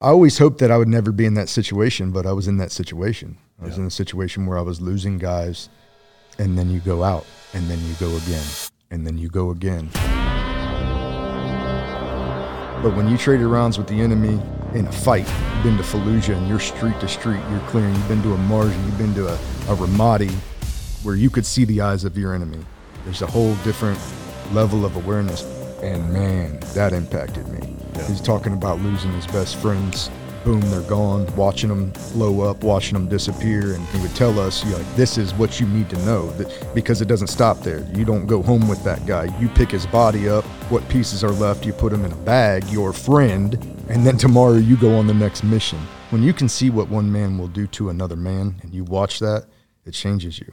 I always hoped that I would never be in that situation, but I was in that situation. I was Yeah. in a situation where I was losing guys, and then you go out, and then you go again, and then you go again. But when you traded rounds with the enemy in a fight, you've been to Fallujah and you're street to street, you're clearing, you've been to a Marjah, you've been to a, a Ramadi where you could see the eyes of your enemy. There's a whole different level of awareness. And man, that impacted me. Yeah. He's talking about losing his best friends. Boom, they're gone. Watching them blow up, watching them disappear. And he would tell us, like, this is what you need to know that, because it doesn't stop there. You don't go home with that guy. You pick his body up. What pieces are left, you put him in a bag, your friend. And then tomorrow you go on the next mission. When you can see what one man will do to another man and you watch that, it changes you.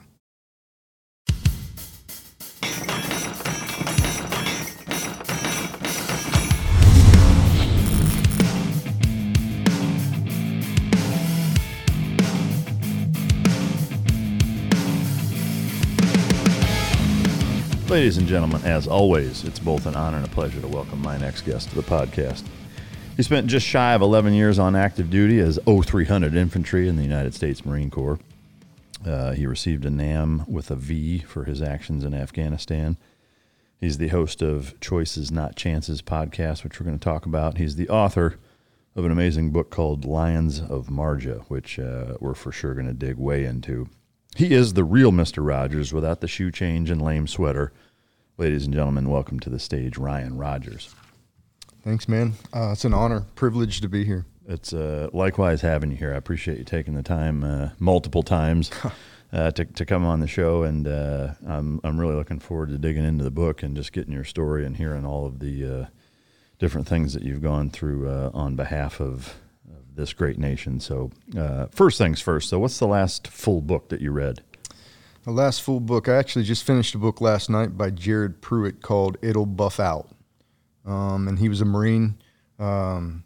Ladies and gentlemen, as always, it's both an honor and a pleasure to welcome my next guest to the podcast. He spent just shy of 11 years on active duty as 0300 infantry in the United States Marine Corps. Uh, he received a NAM with a V for his actions in Afghanistan. He's the host of Choices Not Chances podcast, which we're going to talk about. He's the author of an amazing book called Lions of Marjah, which uh, we're for sure going to dig way into. He is the real Mr. Rogers without the shoe change and lame sweater. Ladies and gentlemen, welcome to the stage, Ryan Rogers. Thanks, man. Uh, it's an honor, privilege to be here. It's uh, likewise having you here. I appreciate you taking the time uh, multiple times uh, to, to come on the show, and uh, I'm I'm really looking forward to digging into the book and just getting your story and hearing all of the uh, different things that you've gone through uh, on behalf of, of this great nation. So, uh, first things first. So, what's the last full book that you read? The last full book, I actually just finished a book last night by Jared Pruitt called It'll Buff Out. Um, and he was a Marine, um,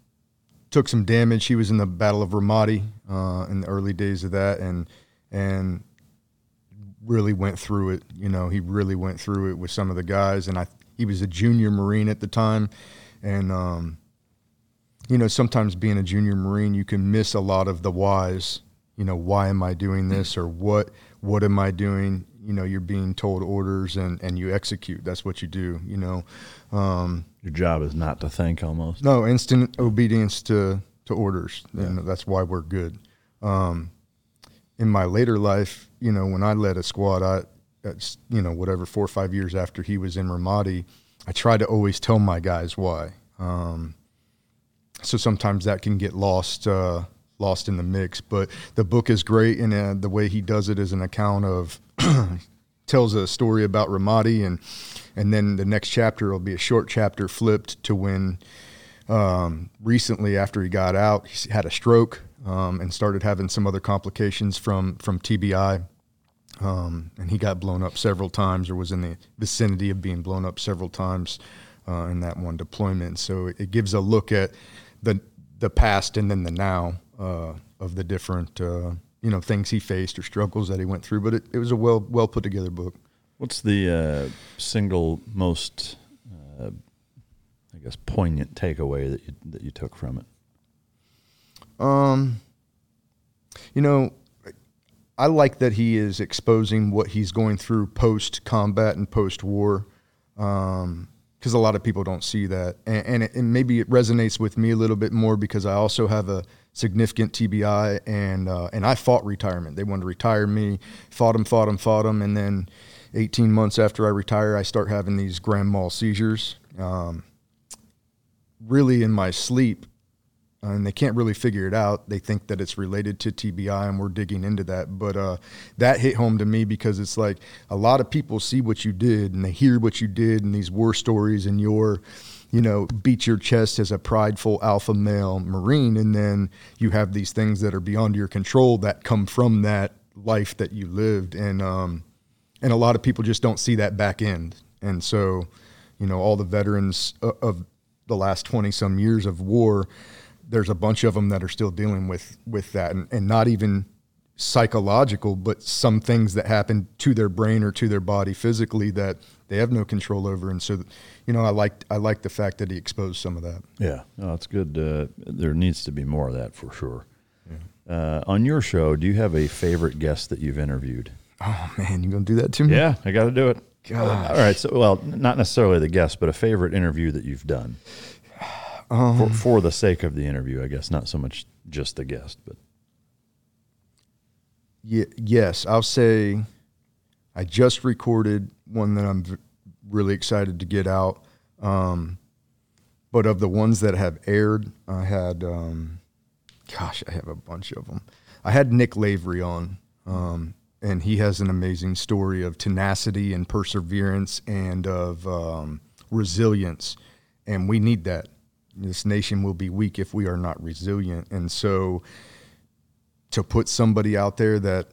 took some damage. He was in the Battle of Ramadi uh, in the early days of that and, and really went through it. You know, he really went through it with some of the guys. And I, he was a junior Marine at the time. And, um, you know, sometimes being a junior Marine, you can miss a lot of the whys. You know, why am I doing this or what what am I doing? You know, you're being told orders and, and you execute. That's what you do, you know. Um, Your job is not to think almost. no, instant obedience to, to orders. And that's why we're good. Um, in my later life, you know, when I led a squad, I, you know, whatever, four or five years after he was in Ramadi, I try to always tell my guys why. Um, so sometimes that can get lost, uh, lost in the mix. But the book is great, and uh, the way he does it is an account of tells a story about Ramadi, and and then the next chapter will be a short chapter flipped to when um, recently after he got out, he had a stroke um, and started having some other complications from from TBI. Um, and he got blown up several times, or was in the vicinity of being blown up several times uh, in that one deployment. So it, it gives a look at the the past and then the now uh, of the different uh, you know things he faced or struggles that he went through. But it, it was a well well put together book. What's the uh, single most, uh, I guess, poignant takeaway that you that you took from it? Um, you know, I like that he is exposing what he's going through post combat and post war, because a lot of people don't see that, and, and, it, and maybe it resonates with me a little bit more because I also have a significant TBI, and uh, and I fought retirement. They wanted to retire me, fought them, fought them, fought him, and then 18 months after I retire, I start having these grand mal seizures. Um, really, in my sleep, and they can't really figure it out. They think that it's related to TBI, and we're digging into that. But uh, that hit home to me because it's like a lot of people see what you did and they hear what you did and these war stories, and you're, you know, beat your chest as a prideful alpha male Marine, and then you have these things that are beyond your control that come from that life that you lived, and um, and a lot of people just don't see that back end, and so, you know, all the veterans of the last twenty some years of war there's a bunch of them that are still dealing with with that and, and not even psychological, but some things that happen to their brain or to their body physically that they have no control over. And so, you know, I like I like the fact that he exposed some of that. Yeah, no, it's good. Uh, there needs to be more of that for sure. Yeah. Uh, on your show, do you have a favorite guest that you've interviewed? Oh man, you gonna do that to me? Yeah, I got to do it. Gosh. All right. So, well, not necessarily the guest, but a favorite interview that you've done um, for, for the sake of the interview, I guess. Not so much just the guest, but yeah, yes, I'll say I just recorded one that I'm v- really excited to get out. Um, but of the ones that have aired, I had, um, gosh, I have a bunch of them. I had Nick Lavery on, um, and he has an amazing story of tenacity and perseverance and of um, resilience. And we need that. This nation will be weak if we are not resilient. And so, to put somebody out there that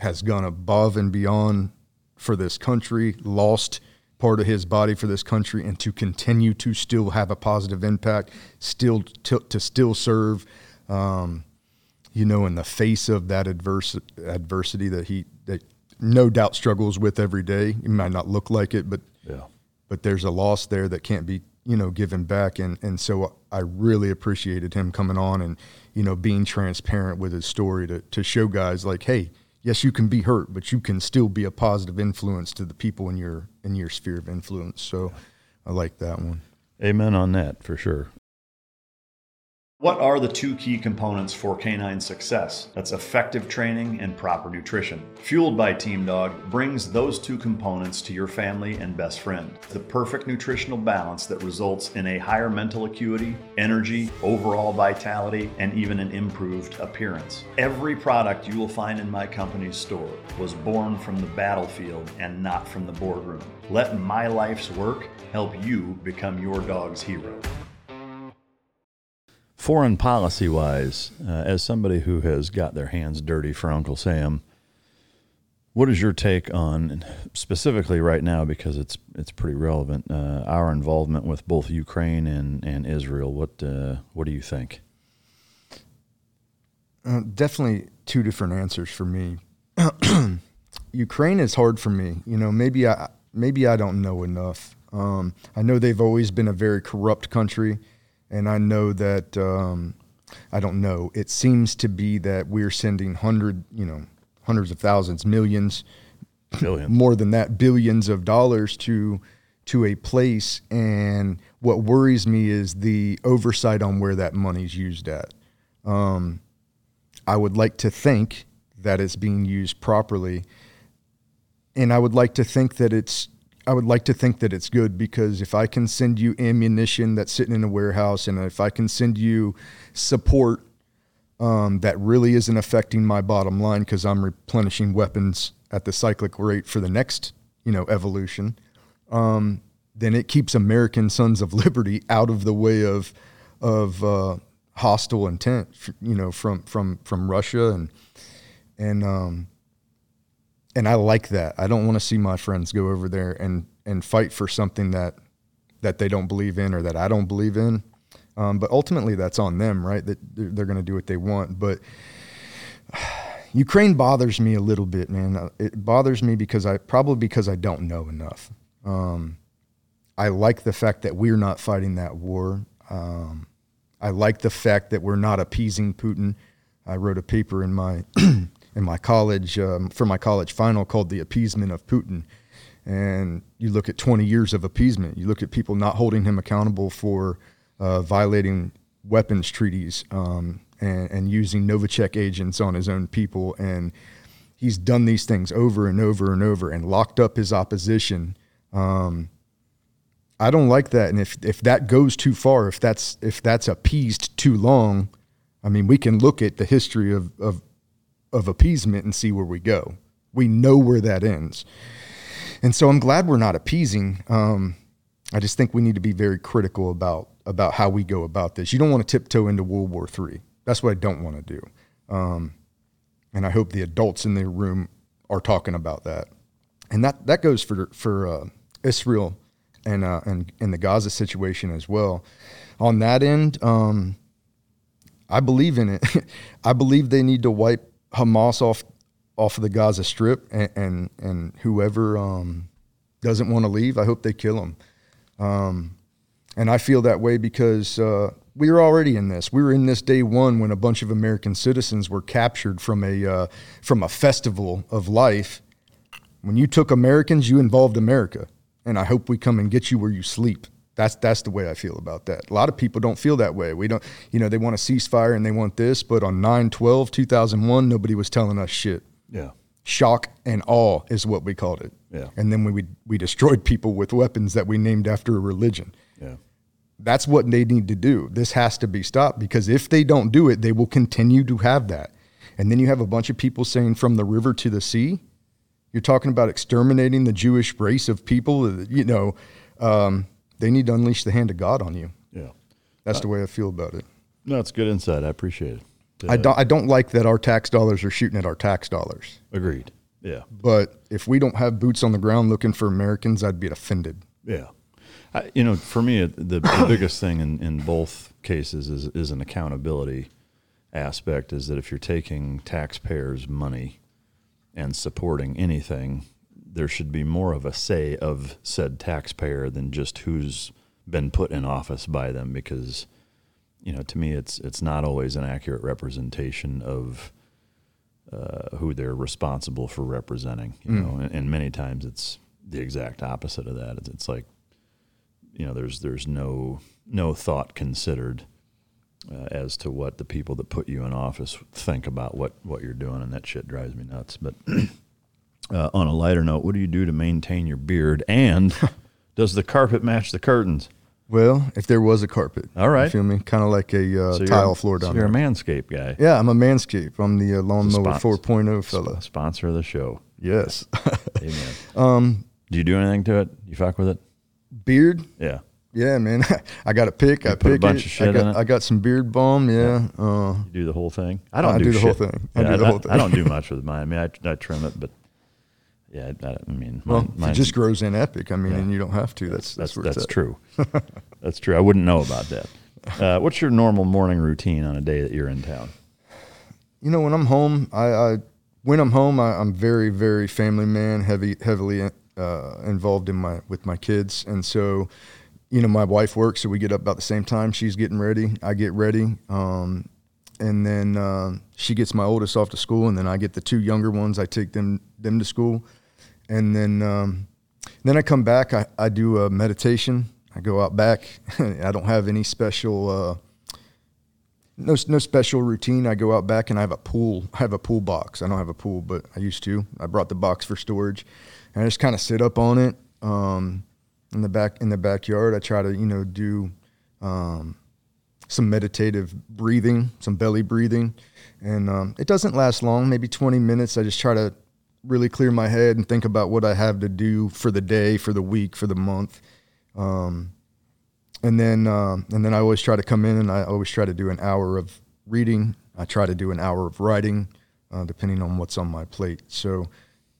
has gone above and beyond for this country, lost part of his body for this country, and to continue to still have a positive impact, still to, to still serve, um, you know, in the face of that adverse, adversity that he that no doubt struggles with every day. It might not look like it, but yeah. but there's a loss there that can't be you know giving back, and and so I really appreciated him coming on and you know, being transparent with his story to, to show guys like, hey, yes, you can be hurt, but you can still be a positive influence to the people in your in your sphere of influence. So I like that one. Amen on that for sure. What are the two key components for canine success? That's effective training and proper nutrition. Fueled by Team Dog brings those two components to your family and best friend. The perfect nutritional balance that results in a higher mental acuity, energy, overall vitality, and even an improved appearance. Every product you will find in my company's store was born from the battlefield and not from the boardroom. Let my life's work help you become your dog's hero foreign policy wise, uh, as somebody who has got their hands dirty for Uncle Sam, what is your take on specifically right now because it's it's pretty relevant uh, our involvement with both Ukraine and, and Israel? What uh, what do you think? Uh, definitely two different answers for me. Ukraine is hard for me. You know, maybe I maybe I don't know enough. Um, I know they've always been a very corrupt country and I know that um, I don't know. It seems to be that we're sending hundred, you know, hundreds of thousands, millions, billions, more than that, billions of dollars to to a place. And what worries me is the oversight on where that money's used at. Um, I would like to think that it's being used properly, and I would like to think that it's I would like to think that it's good because if I can send you ammunition that's sitting in a warehouse and if I can send you support um, that really isn't affecting my bottom line because I'm replenishing weapons at the cyclic rate for the next, you know, evolution, um, then it keeps American Sons of Liberty out of the way of of uh, hostile intent, you know, from from from Russia and and um, and I like that. I don't want to see my friends go over there and and fight for something that that they don't believe in or that I don't believe in. Um, but ultimately, that's on them, right? That they're, they're going to do what they want. But Ukraine bothers me a little bit, man. Uh, it bothers me because I probably because I don't know enough. Um, I like the fact that we're not fighting that war. Um, I like the fact that we're not appeasing Putin. I wrote a paper in my in my college um, for my college final called "The Appeasement of Putin." And you look at 20 years of appeasement. You look at people not holding him accountable for uh, violating weapons treaties um, and, and using Novichok agents on his own people. And he's done these things over and over and over and locked up his opposition. Um, I don't like that. And if, if that goes too far, if that's if that's appeased too long, I mean, we can look at the history of, of of appeasement and see where we go. We know where that ends. And so I'm glad we're not appeasing. Um, I just think we need to be very critical about about how we go about this. You don't want to tiptoe into World War III. That's what I don't want to do. Um, and I hope the adults in the room are talking about that. And that that goes for for uh, Israel and uh, and and the Gaza situation as well. On that end, um, I believe in it. I believe they need to wipe Hamas off off of the Gaza Strip, and and, and whoever um, doesn't want to leave, I hope they kill them. Um, and I feel that way because uh, we were already in this. We were in this day one when a bunch of American citizens were captured from a uh, from a festival of life. When you took Americans, you involved America, and I hope we come and get you where you sleep. That's that's the way I feel about that. A lot of people don't feel that way. We don't, you know, they want a ceasefire and they want this, but on 9-12, 2001, nobody was telling us shit. Yeah. Shock and awe is what we called it. Yeah. And then we we destroyed people with weapons that we named after a religion. Yeah. That's what they need to do. This has to be stopped because if they don't do it, they will continue to have that. And then you have a bunch of people saying from the river to the sea. You're talking about exterminating the Jewish race of people. You know, um, they need to unleash the hand of God on you. Yeah. That's uh, the way I feel about it. No, it's good insight. I appreciate it. I uh, don't. I don't like that our tax dollars are shooting at our tax dollars. Agreed. Yeah. But if we don't have boots on the ground looking for Americans, I'd be offended. Yeah. I, you know, for me, the, the biggest thing in, in both cases is, is an accountability aspect is that if you're taking taxpayers' money and supporting anything, there should be more of a say of said taxpayer than just who's been put in office by them because you know to me it's it's not always an accurate representation of uh, who they're responsible for representing you Mm. know and, and many times it's the exact opposite of that it's, it's like you know there's there's no no thought considered uh, as to what the people that put you in office think about what what you're doing and that shit drives me nuts but uh, on a lighter note what do you do to maintain your beard and does the carpet match the curtains Well, if there was a carpet, All right. you feel me? Kind of like a uh, So tile floor down so you're there. a manscape guy Yeah, I'm a manscape. I'm the uh, lawnmower Spons- 4.0 fella. Sp- sponsor of the show Yes. amen um, do you do anything to it you fuck with it beard. yeah Yeah, man. I got a pick. I put a bunch it. of shit I got, in it? I got some beard balm. Yeah. Uh, You do the whole thing. I don't I do, do the whole thing. I Yeah, do the whole thing. I don't do much with mine. I mean, I, I trim it, but yeah, I, I mean, well, mine, it just grows in epic. I mean, Yeah. and you don't have to. That's that's, that's that's true. that's true. I wouldn't know about that. Uh, what's your normal morning routine on a day that you're in town? You know, when I'm home, I, I when I'm home, I, I'm very very family man, heavy heavily uh, involved in my with my kids, and so. You know, my wife works, so we get up about the same time. She's getting ready. I get ready. Um, and then uh, she gets my oldest off to school, and then I get the two younger ones. I take them them to school, and then um, then I come back. I, I do a meditation. I go out back. I don't have any special uh, no no special routine. I go out back and I have a pool. I have a pool box. I don't have a pool, but I used to. I brought the box for storage, and I just kind of sit up on it um, in the back in the backyard. I try to you know do um, some meditative breathing, some belly breathing, and um, it doesn't last long. Maybe twenty minutes. I just try to really clear my head and think about what I have to do for the day, for the week, for the month. Um, and then um, and then I always try to come in and I always try to do an hour of reading. I try to do an hour of writing, uh, depending on what's on my plate. So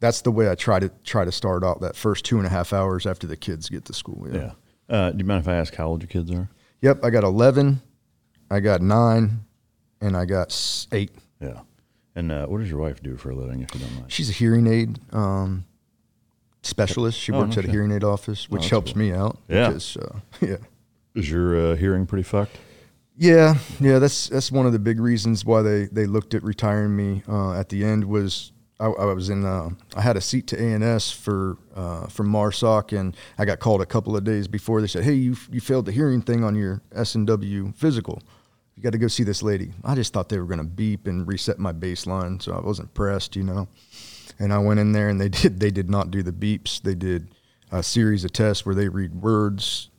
that's the way I try to try to start out that first two and a half hours after the kids get to school. Yeah. Uh, do you mind if I ask how old your kids are? Yep. I got eleven, I got nine, and I got eight. Yeah. And uh, what does your wife do for a living, if you don't mind? She's a hearing aid um, specialist. She Oh, works no at a hearing aid office, which that's helps cool. me out. Yeah. Because, uh, yeah. Is your uh, hearing pretty fucked? Yeah, yeah, that's that's one of the big reasons why they they looked at retiring me uh, at the end was I, I was in uh, I had a seat to ANS for uh, from Marsoc and I got called a couple of days before they said hey you you failed the hearing thing on your S and W physical you got to go see this lady. I just thought they were gonna beep and reset my baseline so I wasn't pressed you know. And I went in there and they did they did not do the beeps. They did a series of tests where they read words.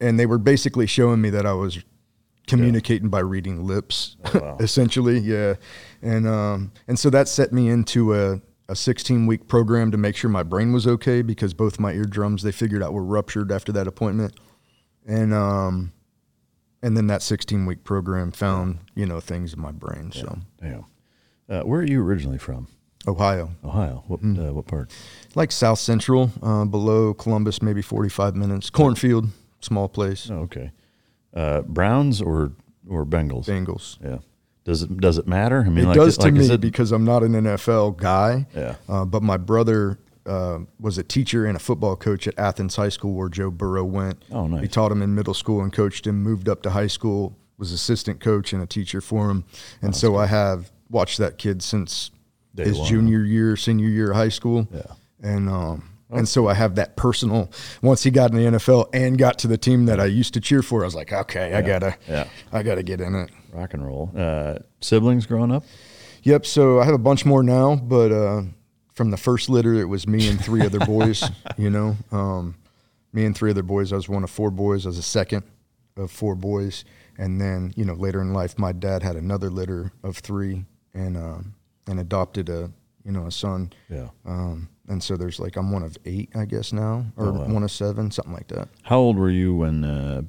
And they were basically showing me that I was communicating by reading lips, Oh, wow. essentially. Yeah, and um, and so that set me into a, a 16 week program to make sure my brain was okay because both my eardrums they figured out were ruptured after that appointment, and um, and then that 16 week program found you know things in my brain. So Damn. Uh, where are you originally from? Ohio, Ohio. What Hmm. uh, what part? like South Central, uh, below Columbus, maybe 45 minutes. Cornfield, small place. Oh, okay. Uh, Browns or or Bengals? Bengals. Yeah. Does it does it matter? I mean, It like, does to like, is me it- because I'm not an NFL guy. Yeah. Uh, but my brother uh, was a teacher and a football coach at Athens High School, where Joe Burrow went. Oh, nice. He taught him in middle school and coached him. Moved up to high school, was assistant coach and a teacher for him. And so I have watched that kid since Day his one. junior year, senior year of high school. Yeah. And um, and so I have that personal. Once he got in the NFL and got to the team that I used to cheer for, I was like, okay, I gotta, Yeah. I gotta get in it. rock and roll? Uh, siblings growing up? Yep. So I have a bunch more now, but uh, from the first litter, it was me and three other boys. You know, um, me and three other boys. I was one of four boys. I was a second of four boys, and then you know later in life, my dad had another litter of three, and um, and adopted a you know a son. Yeah. Um, and so there's like I'm one of eight, I guess now, or Oh, wow. one of seven, something like that. How old were you when uh,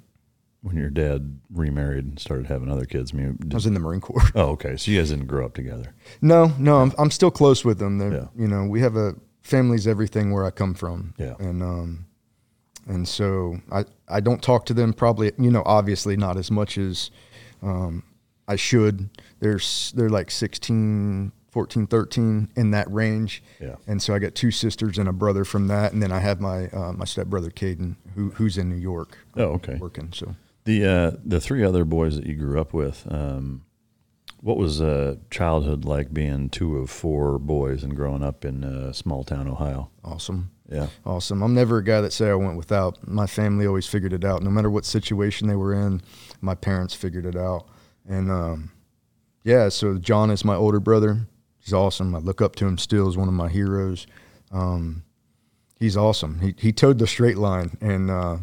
when your dad remarried and started having other kids? I mean, I was in the Marine Corps. oh, okay. So you guys didn't grow up together. No, no, I'm I'm still close with them. They're, Yeah. You know, we have a family's everything where I come from. Yeah. And um, and so I I don't talk to them probably. You know, obviously not as much as um, I should. They're they're like 16, 14, 13 in that range. Yeah. And so I got two sisters and a brother from that, and then I have my uh, my stepbrother Caden, who who's in New York. Oh, okay. Working. So The uh, the three other boys that you grew up with, um, what was uh, childhood like being two of four boys and growing up in uh, small town Ohio? awesome. Yeah. Awesome. I'm never a guy that say I went without. My family always figured it out. No matter what situation they were in, my parents figured it out. And um, yeah, so John is my older brother. He's awesome. I look up to him still as one of my heroes. Um, he's awesome. He he towed the straight line, and uh,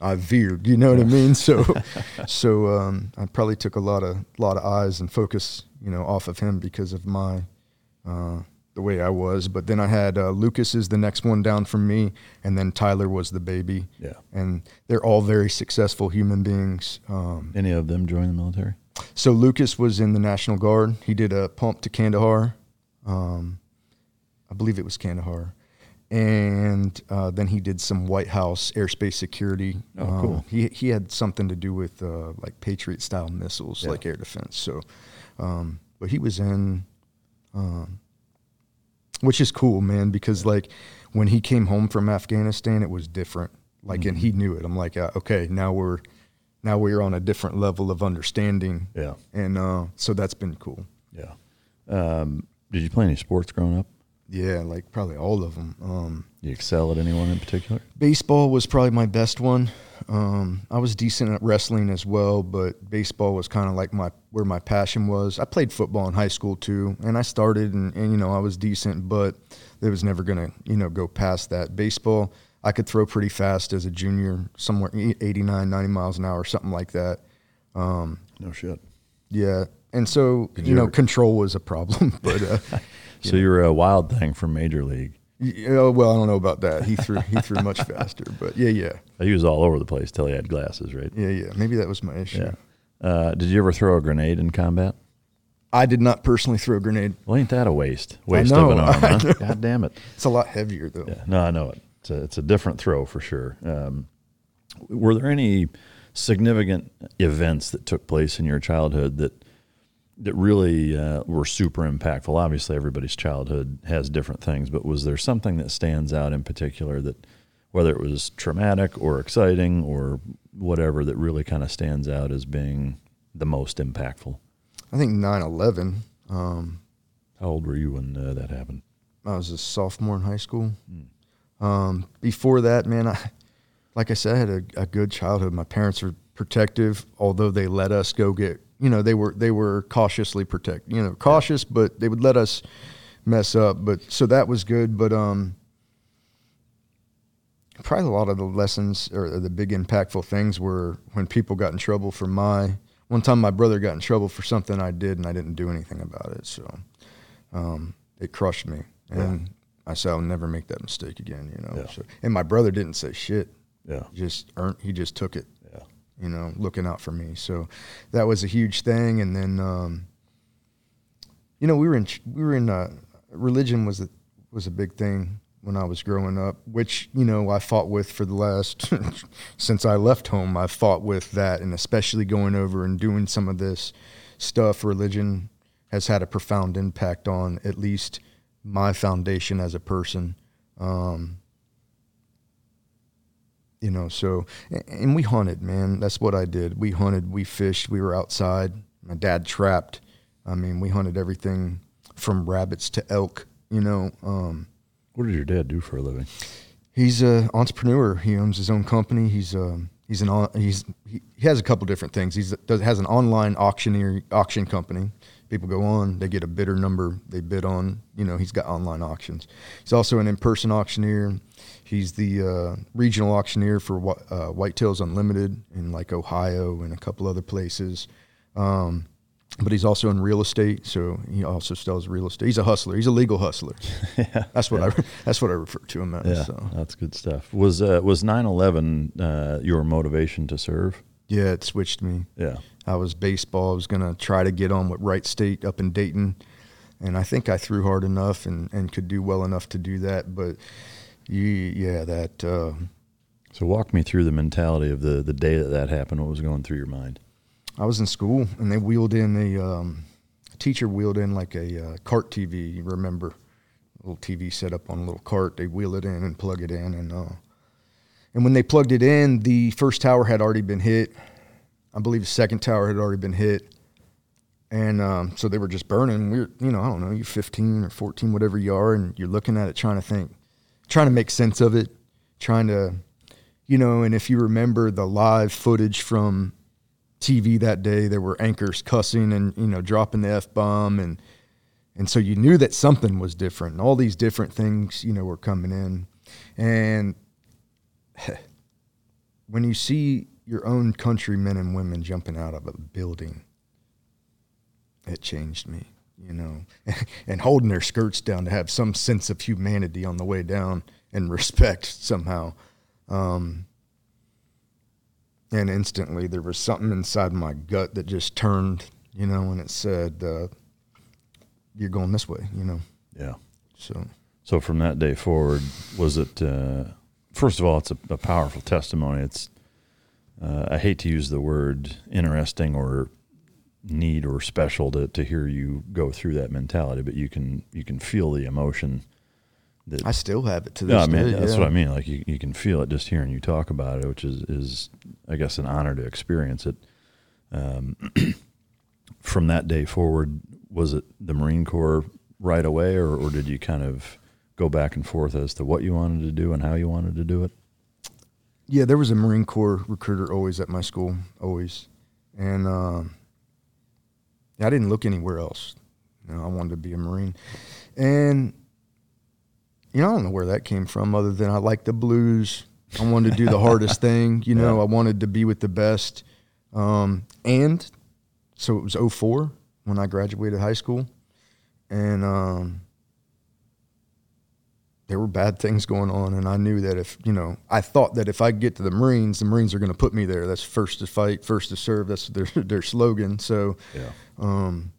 I veered. You know what I mean? So so um, I probably took a lot of lot of eyes and focus, you know, off of him because of my uh, the way I was. But then I had uh, Lucas is the next one down from me, and then Tyler was the baby. Yeah. And they're all very successful human beings. Um, Any of them join the military? so Lucas was in the National Guard. He did a pump to Kandahar. Um, I believe it was Kandahar. And uh, then he did some White House airspace security. Oh, Um, cool. He he had something to do with uh, like Patriot style missiles, Yeah. like air defense. So, um, but he was in, um, which is cool, man, because like when he came home from Afghanistan, it was different. Like, and Mm-hmm. he knew it. I'm like, uh, okay, now we're now we're on a different level of understanding Yeah. and uh, so that's been cool. Yeah. Um, did you play any sports growing up? Yeah, like probably all of them. Um, you excel at anyone in particular? baseball was probably my best one. Um, I was decent at wrestling as well, but baseball was kind of like my where my passion was. I played football in high school too, and I started and, and you know I was decent, but it was never gonna you know go past that. Baseball, I could throw pretty fast as a junior, somewhere 89, 90 miles an hour, something like that. Um, No shit. yeah, and so Did you you know ever- control was a problem, but. Uh, So you were a wild thing from Major League. Yeah, well, I don't know about that. He threw he threw much faster, but yeah, yeah, He was all over the place till he had glasses, right? yeah, yeah. Maybe that was my issue. Yeah. Uh, did you ever throw a grenade in combat? I did not personally throw a grenade. Well, ain't that a waste? Waste know, of an arm, huh? God damn it. It's a lot heavier though. Yeah, no, I know it. It's a, it's a different throw for sure. Um, were there any significant events that took place in your childhood that that really uh, were super impactful? Obviously, everybody's childhood has different things, but was there something that stands out in particular that, whether it was traumatic or exciting or whatever, that really kind of stands out as being the most impactful? I think 9/11. Um, How old were you when uh, that happened? I was a sophomore in high school. Um, before that, man, I like I said, I had a, a good childhood. My parents were protective, although they let us go get. You know, they were they were cautiously protect. You know, cautious, but they would let us mess up. But so that was good. But um, probably a lot of the lessons or the big impactful things were when people got in trouble for my. One time, my brother got in trouble for something I did, and I didn't do anything about it. So um, it crushed me, and I said I'll never make that mistake again. You know. Yeah. So, and my brother didn't say shit. Yeah, just earned. He just took it. You know, looking out for me. So that was a huge thing. And then, um, you know, we were in we were in uh, religion was a, was a big thing when I was growing up, which you know I fought with for the last since I left home. I fought with that, and especially going over and doing some of this stuff, religion has had a profound impact on at least my foundation as a person. Um, you know, so and we hunted, man. That's what I did. We hunted, we fished, we were outside. My dad trapped. I mean, we hunted everything from rabbits to elk. You know. Um, what did your dad do for a living? He's an entrepreneur. He owns his own company. He's um, he's an he's he has a couple different things. He's does has an online auctioneer auction company. People go on, they get a bidder number, they bid on. You know, he's got online auctions. He's also an in-person auctioneer. He's the uh, regional auctioneer for uh, Whitetails Unlimited in like Ohio and a couple other places. Um, but he's also in real estate, so he also sells real estate. He's a hustler. He's a legal hustler. yeah, that's what yeah. I that's what I refer to him as. Yeah, so. that's good stuff. Was uh, was nine eleven uh, your motivation to serve? Yeah, it switched me. Yeah, I was baseball. I was gonna try to get on with Wright State up in Dayton, and I think I threw hard enough and, and could do well enough to do that. But yeah, that. Uh, so walk me through the mentality of the the day that that happened. What was going through your mind? I was in school and they wheeled in a, um, teacher wheeled in like a uh, cart TV. You remember, a little TV set up on a little cart. They wheel it in and plug it in, and uh, and when they plugged it in, the first tower had already been hit. I believe the second tower had already been hit, and um, so they were just burning. We're you know I don't know you're 15 or 14 whatever you are, and you're looking at it trying to think, trying to make sense of it, trying to, you know. And if you remember the live footage from TV that day. There were anchors cussing and you know dropping the f bomb, and and so you knew that something was different. And all these different things you know were coming in, and when you see your own countrymen and women jumping out of a building, it changed me. You know, and holding their skirts down to have some sense of humanity on the way down and respect somehow. Um, and instantly there was something inside my gut that just turned, you know, and it said, uh, "You're going this way," you know. Yeah. So. So from that day forward, was it? Uh, first of all, it's a, a powerful testimony. It's. Uh, I hate to use the word interesting or neat or special to, to hear you go through that mentality, but you can you can feel the emotion that I still have it to this no, I mean, day. That's yeah. what I mean. Like you, you can feel it just hearing you talk about it, which is, is I guess, an honor to experience it. Um, from that day forward, was it the Marine Corps right away, or, or did you kind of go back and forth as to what you wanted to do and how you wanted to do it? Yeah, there was a Marine Corps recruiter always at my school, always, and um, I didn't look anywhere else. You know, I wanted to be a Marine, and you know, I don't know where that came from other than I like the blues. I wanted to do the hardest thing, you know, yeah. I wanted to be with the best. Um, and so it was 04 when I graduated high school. And um, there were bad things going on. And I knew that if, you know, I thought that if I get to the Marines, the Marines are going to put me there. That's first to fight, first to serve. That's their, their slogan. So yeah. um,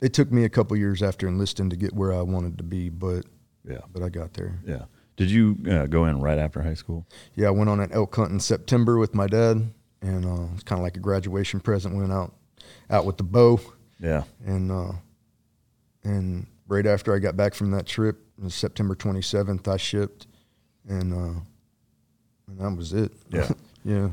it took me a couple years after enlisting to get where I wanted to be. But yeah. But I got there. Yeah. Did you uh, go in right after high school? Yeah, I went on an elk hunt in September with my dad, and uh, it's kind of like a graduation present. Went out, out with the bow. Yeah. And uh, and right after I got back from that trip, September 27th, I shipped, and uh, and that was it. Yeah. yeah.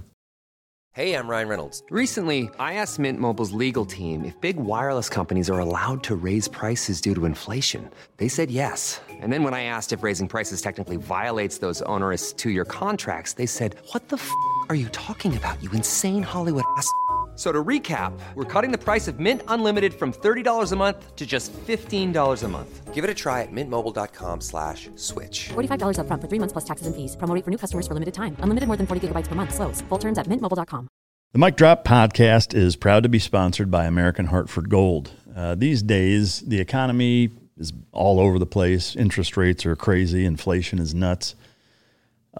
Hey, I'm Ryan Reynolds. Recently, I asked Mint Mobile's legal team if big wireless companies are allowed to raise prices due to inflation. They said yes. And then when I asked if raising prices technically violates those onerous two-year contracts, they said, "What the f*** are you talking about? You insane Hollywood ass." So to recap, we're cutting the price of Mint Unlimited from $30 a month to just $15 a month. Give it a try at mintmobile.com slash switch. $45 up front for three months plus taxes and fees. Promo for new customers for limited time. Unlimited more than 40 gigabytes per month. Slows. Full terms at mintmobile.com. The Mike Drop podcast is proud to be sponsored by American Hartford Gold. Uh, these days, the economy is all over the place. Interest rates are crazy. Inflation is nuts.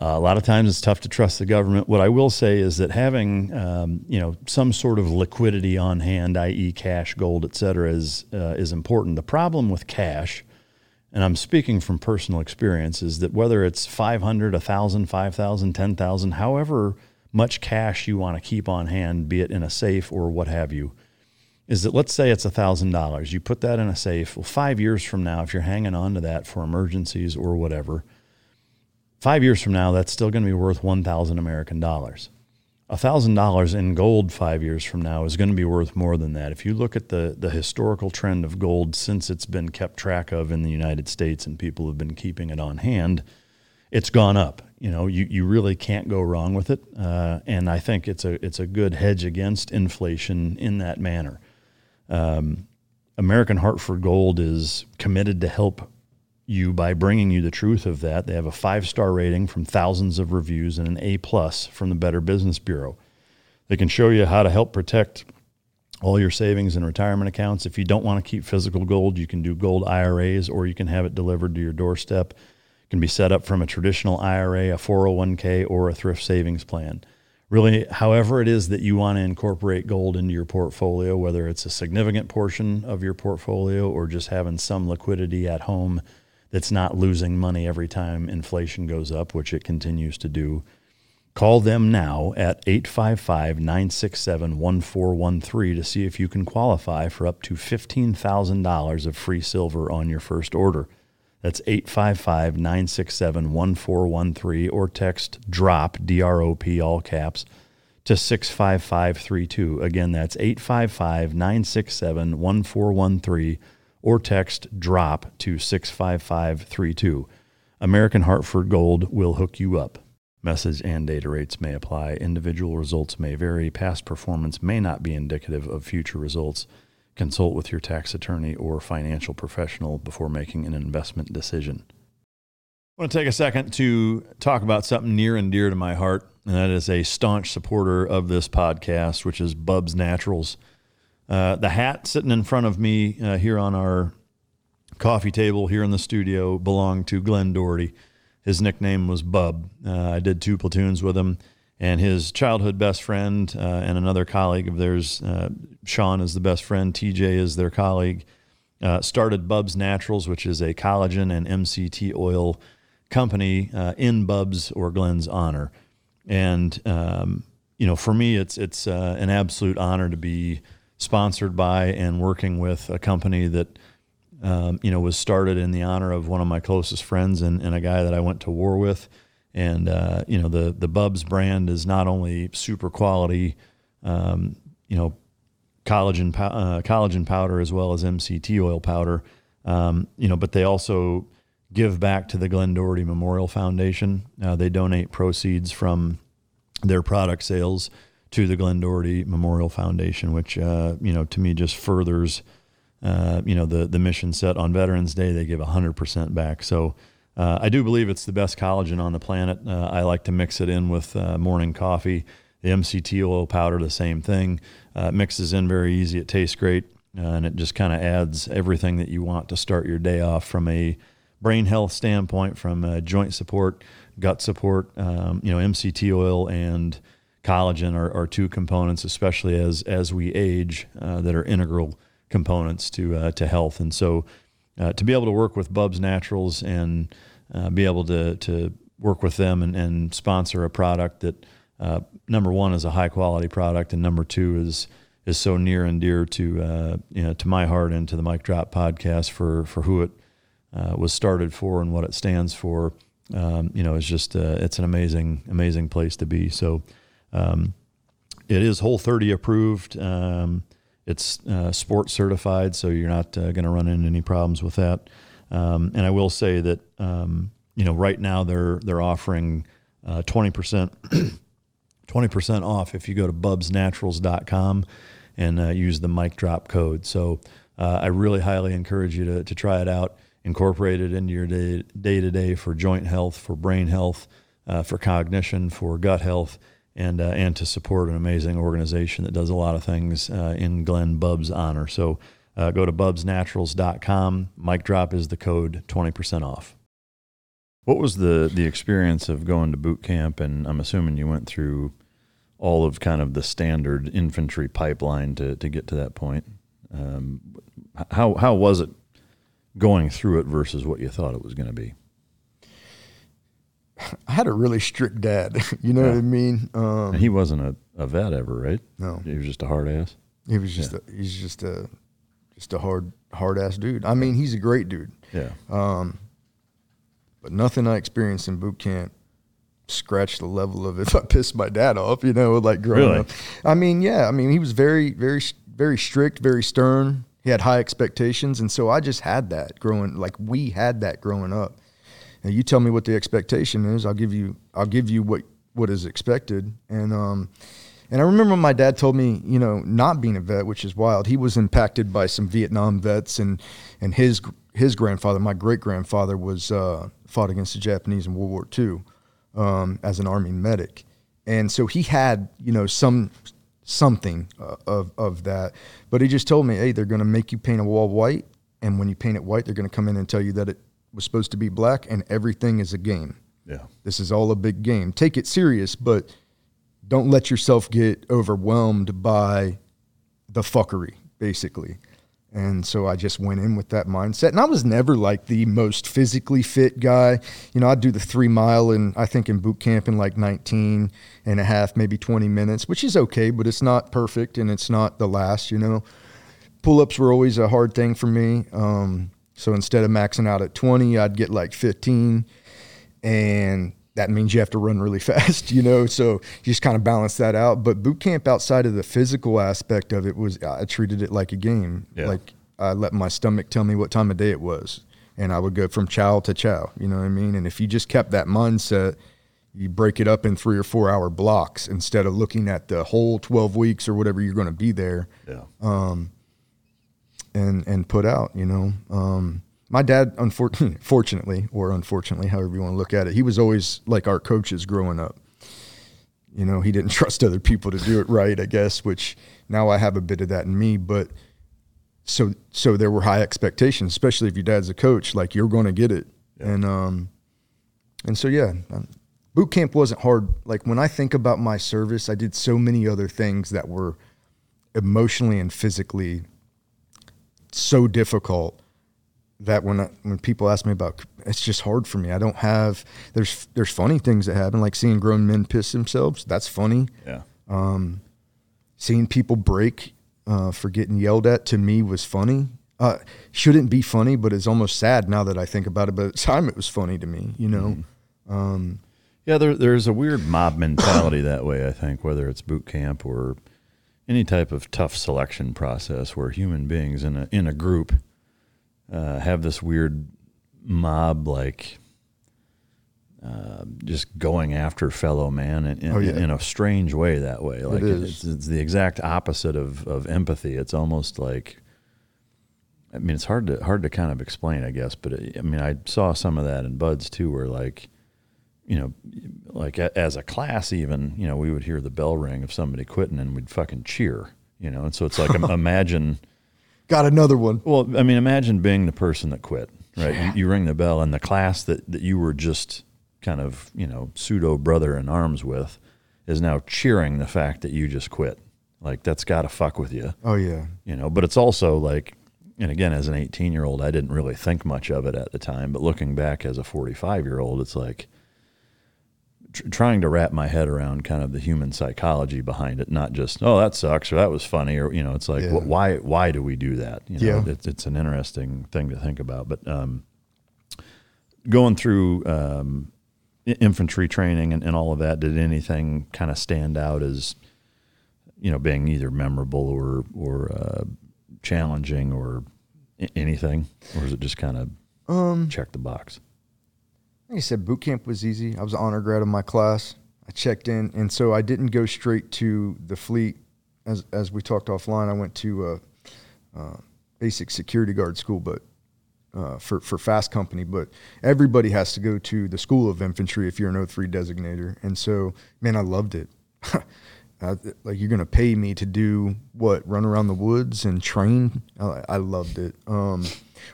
Uh, a lot of times it's tough to trust the government. What I will say is that having um, you know some sort of liquidity on hand, i.e., cash, gold, et cetera, is uh, is important. The problem with cash, and I'm speaking from personal experience, is that whether it's 500, 1,000, 5,000, 10,000, however much cash you want to keep on hand, be it in a safe or what have you, is that let's say it's $1,000. You put that in a safe. Well, five years from now, if you're hanging on to that for emergencies or whatever, five years from now, that's still going to be worth 1,000 American dollars. $1,000 in gold five years from now is going to be worth more than that. If you look at the, the historical trend of gold since it's been kept track of in the United States and people have been keeping it on hand, it's gone up. You know, you, you really can't go wrong with it. Uh, and I think it's a, it's a good hedge against inflation in that manner. Um, American Hartford Gold is committed to help you by bringing you the truth of that. They have a five star rating from thousands of reviews and an A plus from the Better Business Bureau. They can show you how to help protect all your savings and retirement accounts. If you don't want to keep physical gold, you can do gold IRAs or you can have it delivered to your doorstep. It can be set up from a traditional IRA, a 401k, or a thrift savings plan really however it is that you want to incorporate gold into your portfolio whether it's a significant portion of your portfolio or just having some liquidity at home that's not losing money every time inflation goes up which it continues to do call them now at 855-967-1413 to see if you can qualify for up to $15000 of free silver on your first order that's 855 967 1413 or text DROP, D R O P, all caps, to 65532. Again, that's 855 967 1413 or text DROP to 65532. American Hartford Gold will hook you up. Message and data rates may apply. Individual results may vary. Past performance may not be indicative of future results consult with your tax attorney or financial professional before making an investment decision. I want to take a second to talk about something near and dear to my heart, and that is a staunch supporter of this podcast, which is Bubs Naturals. Uh, the hat sitting in front of me uh, here on our coffee table here in the studio belonged to Glenn Doherty. His nickname was Bub. Uh, I did two platoons with him and his childhood best friend uh, and another colleague of theirs, uh, Sean is the best friend, TJ is their colleague, started Bubs Naturals, which is a collagen and MCT oil company in Bubs or Glenn's honor. And um, you know, for me, it's it's an absolute honor to be sponsored by and working with a company that. Um, you know, was started in the honor of one of my closest friends and, and a guy that I went to war with. And uh, you know the the Bubs brand is not only super quality, um, you know, collagen uh, collagen powder as well as MCT oil powder, um, you know, but they also give back to the Glenn Doherty Memorial Foundation. Uh, they donate proceeds from their product sales to the Glenn Doherty Memorial Foundation, which uh, you know to me just furthers uh, you know the the mission set on Veterans Day. They give hundred percent back. So uh, I do believe it's the best collagen on the planet. Uh, I like to mix it in with uh, morning coffee. The MCT oil powder, the same thing. Uh, mixes in very easy. It tastes great, and it just kind of adds everything that you want to start your day off from a brain health standpoint, from joint support, gut support. Um, you know, MCT oil and collagen are, are, two components, especially as as we age, uh, that are integral components to to health. And so uh, to be able to work with Bubs Naturals and uh, be able to to work with them and, and sponsor a product that uh, number one is a high quality product and number two is is so near and dear to uh, you know to my heart and to the Mike Drop podcast for for who it uh, was started for and what it stands for. Um, you know, it's just uh, it's an amazing amazing place to be. So. Um, it is Whole 30 approved. Um, it's uh, sports certified, so you're not uh, going to run into any problems with that. Um, and I will say that um, you know right now they're they're offering uh, twenty percent twenty percent off if you go to bubsnaturals.com and uh, use the mic drop code. So uh, I really highly encourage you to to try it out, incorporate it into your day day to day for joint health, for brain health, uh, for cognition, for gut health and uh, and to support an amazing organization that does a lot of things uh, in Glenn Bub's honor. So uh, go to bubsnaturals.com. Mic drop is the code, 20% off. What was the, the experience of going to boot camp? And I'm assuming you went through all of kind of the standard infantry pipeline to, to get to that point. Um, how, how was it going through it versus what you thought it was going to be? I had a really strict dad. You know yeah. what I mean? Um, he wasn't a, a vet ever, right? No. He was just a hard ass. He was just a, he's just a just a hard hard ass dude. I mean, he's a great dude, Yeah. but nothing I experienced in boot camp scratched the level of if I pissed my dad off. You know, like growing Really? up. I mean, yeah. I mean, he was very very very strict, very stern. He had high expectations, and so I just had that growing. Like we had that growing up. And you tell me what the expectation is, I'll give you I'll give you what what is expected. And um and I remember my dad told me, you know, not being a vet, which is wild. He was impacted by some Vietnam vets and and his his grandfather, my great grandfather was uh fought against the Japanese in World War II um, as an army medic. And so he had, you know, some something uh, of of that. But he just told me, "Hey, they're going to make you paint a wall white, and when you paint it white, they're going to come in and tell you that it was supposed to be black, and everything is a game. Yeah. This is all a big game. Take it serious, but don't let yourself get overwhelmed by the fuckery, basically." And so I just went in with that mindset. And I was never like the most physically fit guy. You know, I'd do the three mile and I think in boot camp in like 19 and a half, maybe 20 minutes, which is okay, but it's not perfect and it's not the last, you know. Pull ups were always a hard thing for me. Um, so instead of maxing out at 20, I'd get like 15. And that means you have to run really fast, you know. So you just kind of balance that out. But boot camp, outside of the physical aspect of it, was I treated it like a game. Yeah. Like I let my stomach tell me what time of day it was, and I would go from chow to chow. You know what I mean? And if you just kept that mindset, you break it up in three or four hour blocks instead of looking at the whole twelve weeks or whatever you're going to be there Yeah. Um, and and put out. You know, um, my dad, unfortunately, fortunately or unfortunately, however you want to look at it, he was always like our coaches growing up. You know, he didn't trust other people to do it right, I guess. Which now I have a bit of that in me, but so so there were high expectations, especially if your dad's a coach. Like you're going to get it, and um, and so yeah, um, boot camp wasn't hard. Like when I think about my service, I did so many other things that were emotionally and physically so difficult that when I, when people ask me about it's just hard for me. I don't have there's there's funny things that happen like seeing grown men piss themselves. That's funny. Yeah. Seeing people break uh, for getting yelled at to me was funny. Uh, shouldn't be funny, but it's almost sad now that I think about it. But at the time, it was funny to me. You know. Yeah, there, there's a weird mob mentality that way, I think, whether it's boot camp or any type of tough selection process where human beings in a, in a group uh, have this weird mob like uh, just going after fellow man in, in, Oh, yeah. in a strange way that way. Like is. It's, it's the exact opposite of, of empathy. It's almost like I mean, it's hard to hard to kind of explain, I guess. But it, I mean, I saw some of that in BUD/S too, where like, you know, like a, as a class, even you know, we would hear the bell ring of somebody quitting, and we'd fucking cheer, you know. And so it's like imagine, Got another one. well, I mean, imagine being the person that quit, right? You, you ring the bell, and the class that that you were just kind of you know pseudo brother in arms with is now cheering the fact that you just quit. Like that's got to fuck with you Oh yeah. you know but it's also like and again as an 18 year old i didn't really think much of it at the time but looking back as a 45 year old it's like tr- trying to wrap my head around kind of the human psychology behind it not just oh that sucks or that was funny or you know it's like Yeah. wh- why why do we do that you know Yeah. it's, it's an interesting thing to think about but um going through um infantry training and, and all of that did anything kind of stand out as you know being either memorable or or uh, challenging or anything or is it just kind of Um, check the box like I said, boot camp was easy. I was an honor grad of my class. I checked in, and so I didn't go straight to the fleet. As as we talked offline, I went to uh, uh, basic security guard school, but uh, for for FAST company. But everybody has to go to the school of infantry if you're an O3 designator. And so, man, I loved it. I, like you're gonna pay me to do what? Run around the woods and train? I, I loved it. Um,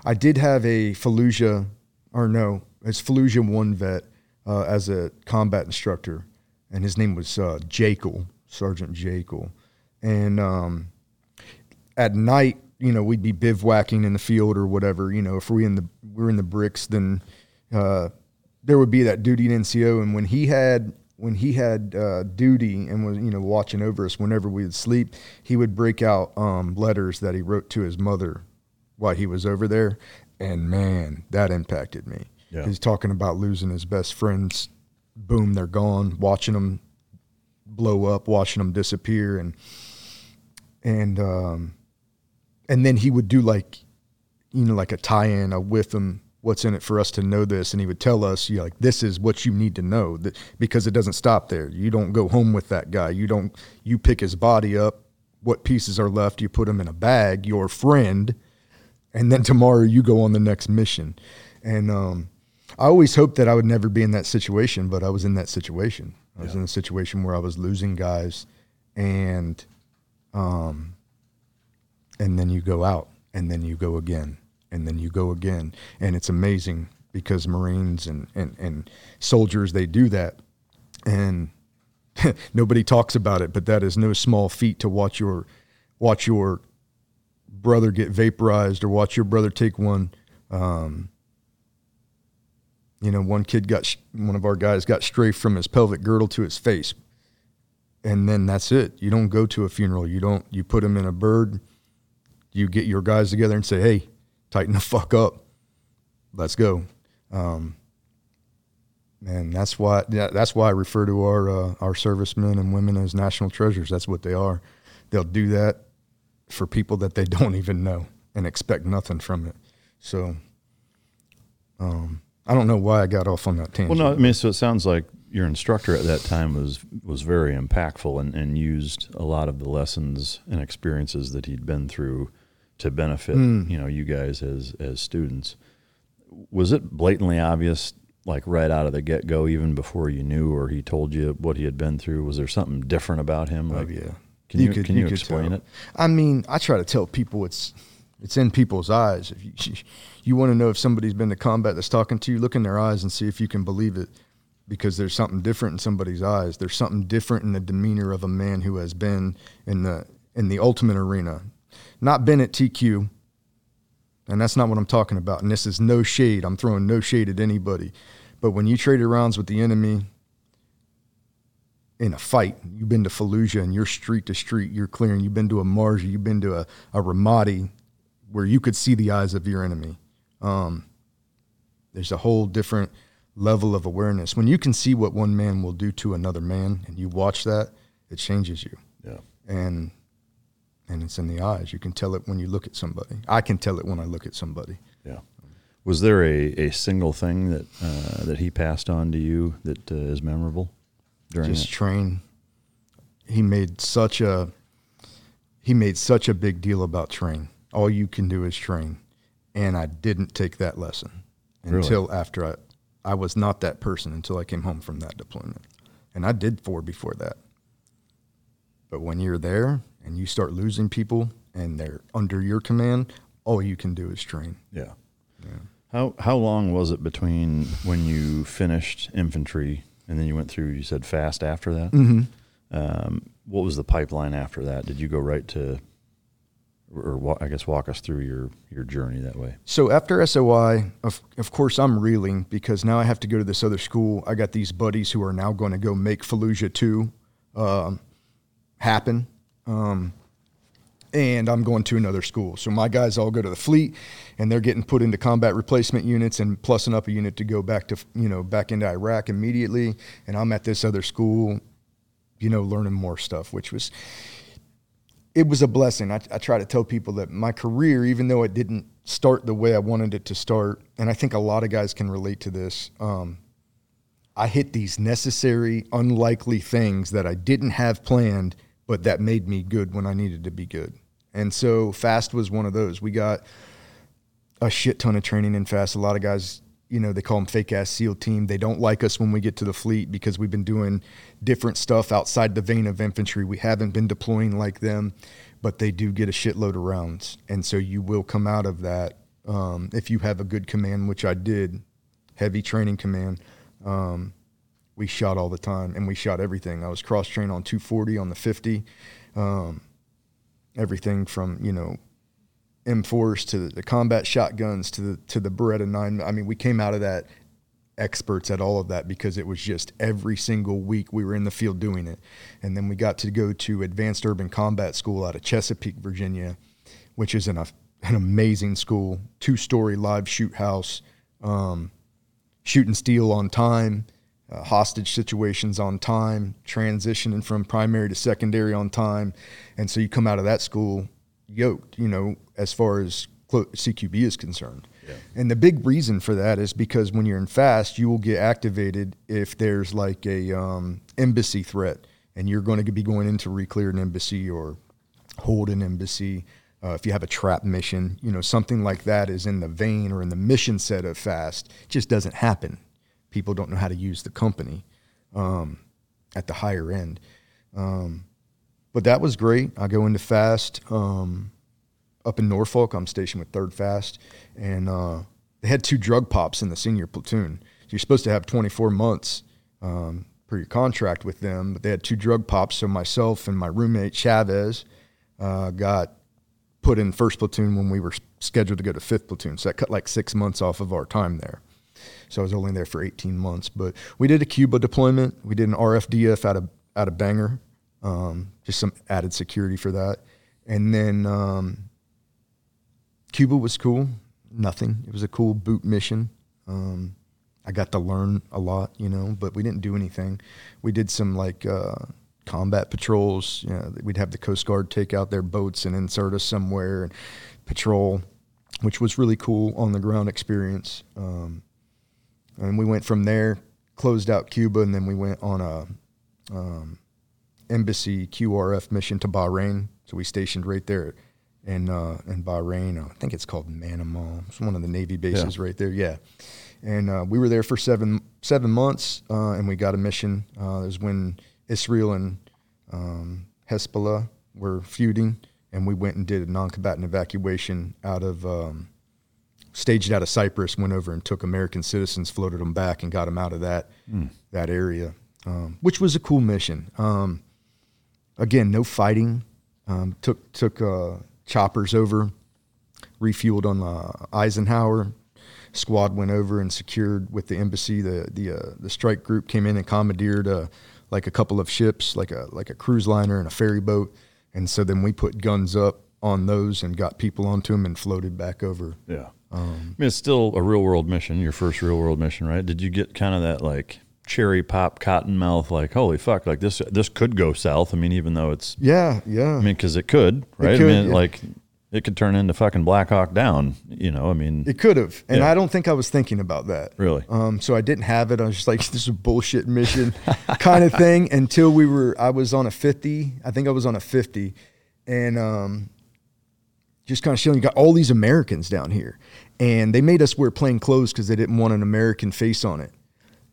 I did have a Fallujah, or no, it's Fallujah one vet uh, as a combat instructor, and his name was uh, Jekyll, Sergeant Jekyll, and um, at night, you know, we'd be bivouacking in the field or whatever. You know, if we in the we're in the bricks, then uh, there would be that duty in NCO, and when he had when he had uh, duty and was you know watching over us whenever we would sleep, he would break out um, letters that he wrote to his mother while he was over there, and man, that impacted me. Yeah. He's talking about losing his best friends. Boom, they're gone. Watching them blow up, watching them disappear, and and um, and then he would do like you know like a tie-in a with them. what's in it for us to know this and he would tell us you know, like this is what you need to know that because it doesn't stop there you don't go home with that guy you don't you pick his body up what pieces are left you put him in a bag your friend and then tomorrow you go on the next mission and um, i always hoped that i would never be in that situation but i was in that situation. I was in a situation where i was losing guys and um, and then you go out and then you go again and then you go again. And it's amazing because marines and, and, and soldiers they do that. And nobody talks about it but that is no small feat to watch your watch your brother get vaporized or watch your brother take one. Um, you know one kid got one of our guys got strafed from his pelvic girdle to his face and then that's it you don't go to a funeral you don't you put him in a bird you get your guys together and say, "Hey, tighten the fuck up, let's go." Um, and that's why that's why I refer to our uh, our servicemen and women as national treasures. That's what they are. They'll do that for people that they don't even know and expect nothing from it. So, um, I don't know why I got off on that tangent. Well, no, I mean, so it sounds like your instructor at that time was was very impactful and, and used a lot of the lessons and experiences that he'd been through to benefit Hmm. you know you guys as as students. Was it blatantly obvious, like right out of the get go, even before you knew or he told you what he had been through? Was there something different about him? Oh Like, yeah. Can you, could- can you, could explain it? I mean, I try to tell people it's it's in people's eyes. If you you want to know if somebody's been to combat that's talking to you, look in their eyes and see if you can believe it, because there's something different in somebody's eyes. There's something different in the demeanor of a man who has been in the in the ultimate arena, not been at TQ. And that's not what I'm talking about. And this is no shade. I'm throwing no shade at anybody. But when you traded rounds with the enemy, in a fight. You've been to Fallujah and you're street to street, you're clearing. You've been to a Marjah, you've been to a, a Ramadi where you could see the eyes of your enemy. Um, there's a whole different level of awareness. When you can see what one man will do to another man and you watch that, it changes you. Yeah. And and it's in the eyes. You can tell it when you look at somebody. I can tell it when I look at somebody. Yeah. Was there a, a single thing that uh, that he passed on to you that uh, is memorable during just train. He made such a he made such a big deal about train. All you can do is train, and I didn't take that lesson Really? until after I I was not that person until I came home from that deployment, and I did four before that. But when you're there and you start losing people and they're under your command, all you can do is train. Yeah. How how long was it between when you finished infantry and then you went through? You said FAST after that. Mm-hmm. Um, what was the pipeline after that? Did you go right to, or I guess walk us through your your journey that way? So after SOI, of, of course, I'm reeling because now I have to go to this other school. I got these buddies who are now going to go make Fallujah 2 um, happen. Um, and I'm going to another school. So my guys all go to the fleet and they're getting put into combat replacement units and plussing up a unit to go back to, you know, back into Iraq immediately. And I'm at this other school, you know, learning more stuff, which was, it was a blessing. I, I try to tell people that my career, even though it didn't start the way I wanted it to start, and I think a lot of guys can relate to this, um, I hit these necessary, unlikely things that I didn't have planned, but that made me good when I needed to be good. And so FAST was one of those. We got a shit ton of training in FAST. A lot of guys, you know, they call them fake ass SEAL team. They don't like us when we get to the fleet because we've been doing different stuff outside the vein of infantry. We haven't been deploying like them, but they do get a shitload of rounds. And so you will come out of that um, if you have a good command, which I did, heavy training command. Um, we shot all the time and we shot everything. I was cross trained on 240 on the 50. Um, everything from, you know, M4s to the combat shotguns to the to the Beretta 9. I mean, we came out of that experts at all of that because it was just every single week we were in the field doing it. And then we got to go to Advanced Urban Combat School out of Chesapeake, Virginia, which is an, an amazing school, two story live shoot house, um, shooting steel on time, uh, hostage situations on time, transitioning from primary to secondary on time. And so you come out of that school yoked, you know, as far as CQB is concerned. Yeah. And the big reason for that is because when you're in FAST, you will get activated if there's like a um, embassy threat, and you're going to be going into reclear an embassy or hold an embassy. Uh, if you have a TRAP mission, you know something like that is in the vein or in the mission set of FAST. It just doesn't happen. People don't know how to use the company um, at the higher end. Um, but that was great. I go into FAST. Um, up in Norfolk. I'm stationed with Third FAST, and uh, they had two drug pops in the senior platoon. So you're supposed to have 24 months um, per your contract with them, but they had two drug pops. So myself and my roommate Chavez uh, got put in first platoon when we were scheduled to go to fifth platoon. So that cut like six months off of our time there. So I was only there for 18 months. But we did a Cuba deployment. We did an RFDF out of out of Bangor, um, just some added security for that. And then um, Cuba was cool. Nothing. It was a cool boot mission. Um, I got to learn a lot, you know, but we didn't do anything. We did some like uh, combat patrols. You know, we'd have the Coast Guard take out their boats and insert us somewhere and patrol, which was really cool on the ground experience. Um, and we went from there, closed out Cuba, and then we went on a um, embassy QRF mission to Bahrain. So we stationed right there in uh, in Bahrain. I think it's called Manama. It's one of the Navy bases yeah. right there. Yeah, and uh, we were there for seven seven months, uh, and we got a mission. Uh, it was when Israel and um, Hezbollah were feuding, and we went and did a non-combatant evacuation out of. Um, staged out of Cyprus, went over and took American citizens, floated them back, and got them out of that mm. that area, um, which was a cool mission. Um, again, no fighting. Um, took took uh, choppers over, refueled on uh, Eisenhower. Squad went over and secured with the embassy. The the uh, the strike group came in and commandeered uh, like a couple of ships, like a like a cruise liner and a ferry boat. And so then we put guns up on those and got people onto them and floated back over. Yeah. Um, I mean, it's still a real world mission, your first real world mission, right? Did you get kind of that like cherry pop cotton mouth like holy fuck like this this could go south. I mean even though it's yeah yeah. I mean because it could right? It could, i mean yeah. like it could turn into fucking black hawk down you know i mean. It could have and yeah. i don't think i was thinking about that. Really? Um so i didn't have it. I was just like this is a bullshit mission kind of thing until we were i was on a 50 i think i was on a 50 and um just kind of showing you got all these americans down here and they made us wear plain clothes because they didn't want an american face on it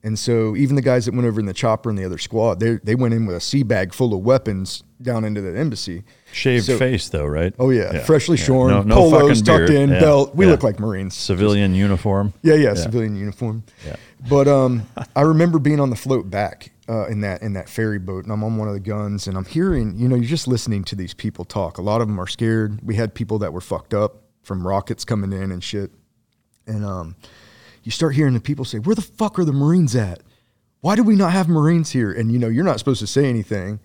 and so even the guys that went over in the chopper and the other squad, they they went in with a sea bag full of weapons down into the embassy. Shaved so, face though, right? Oh yeah, yeah. freshly yeah. shorn, no, no polos tucked in, yeah. belt. We look like Marines. Civilian uniform. Yeah, yeah, civilian uniform. Yeah. But um, I remember being on the float back uh, in that in that ferry boat, and I'm on one of the guns, and I'm hearing, you know, you're just listening to these people talk. A lot of them are scared. We had people that were fucked up from rockets coming in and shit, and um you start hearing the people say, Where the fuck are the Marines at? Why do we not have Marines here? And you know, you're not supposed to say anything.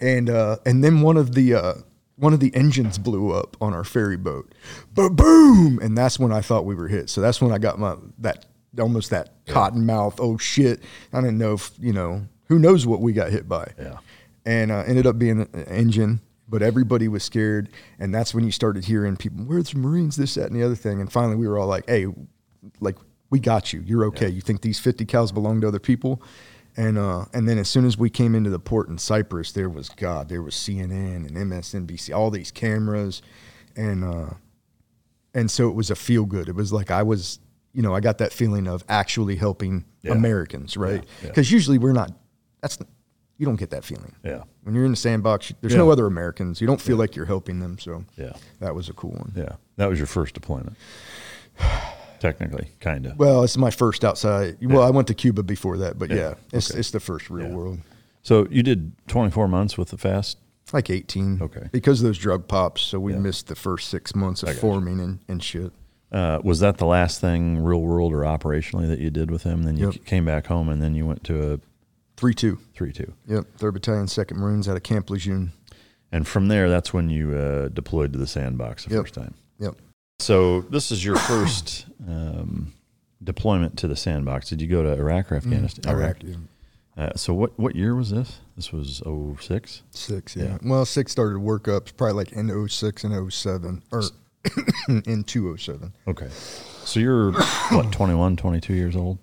And uh, and then one of the uh, one of the engines blew up on our ferry boat. But boom! And that's when I thought we were hit. So that's when I got my that almost that yeah. cotton mouth. Oh shit! I didn't know if you know who knows what we got hit by. Yeah. And uh, ended up being an engine, but everybody was scared, and that's when you started hearing people, "Where's the Marines?" This, that, and the other thing. And finally, we were all like, "Hey, like we got you. You're okay. Yeah. You think these 50 cals belong to other people? And uh, and then as soon as we came into the port in Cyprus, there was God, there was CNN and MSNBC, all these cameras, and uh, and so it was a feel good. It was like I was, you know, I got that feeling of actually helping yeah. Americans, right? Because yeah. usually we're not. That's you don't get that feeling. Yeah. When you're in the sandbox, there's no other Americans. You don't feel like you're helping them. So yeah, that was a cool one. Yeah, that was your first deployment technically, kind of. Well, it's my first outside. Yeah. Well, I went to Cuba before that, but yeah, yeah it's okay. it's the first real yeah. world. So you did 24 months with the FAST? Like 18. Okay. Because of those drug pops, so we missed the first six months of forming and, and shit. Uh, was that the last thing, real world or operationally, that you did with him? Then you Yep. came back home, and then you went to a Three two. three-two. Yep. Third Battalion, Second Marines out of Camp Lejeune. And from there, that's when you uh, deployed to the sandbox the Yep. first time. Yep. So this is your first um, deployment to the sandbox. Did you go to Iraq or Afghanistan? Mm-hmm. Iraq. Yeah. Uh, so what what year was this? This was 06? Six, yeah. Yeah. Well, six started workups probably like in 06 and 07, or in 207. Okay. So you're what 21, 22 years old?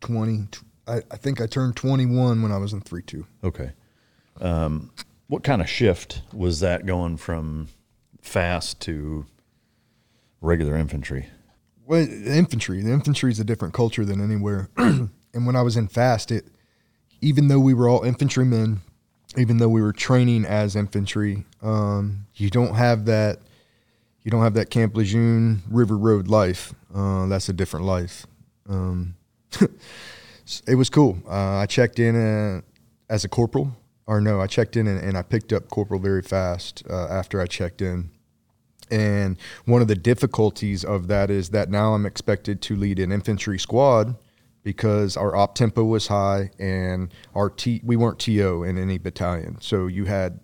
20. I, I think I turned 21 when I was in 3 2. Okay. Um, what kind of shift was that going from FAST to regular infantry? Well, infantry. The infantry is a different culture than anywhere. and when I was in FAST, it even though we were all infantrymen, even though we were training as infantry, um, you don't have that. You don't have that Camp Lejeune River Road life. Uh, that's a different life. Um, it was cool. Uh, I checked in uh, as a corporal, or no, I checked in and, and I picked up corporal very fast uh, after I checked in. And one of the difficulties of that is that now I'm expected to lead an infantry squad because our op tempo was high and our T, we weren't TO in any battalion. So you had,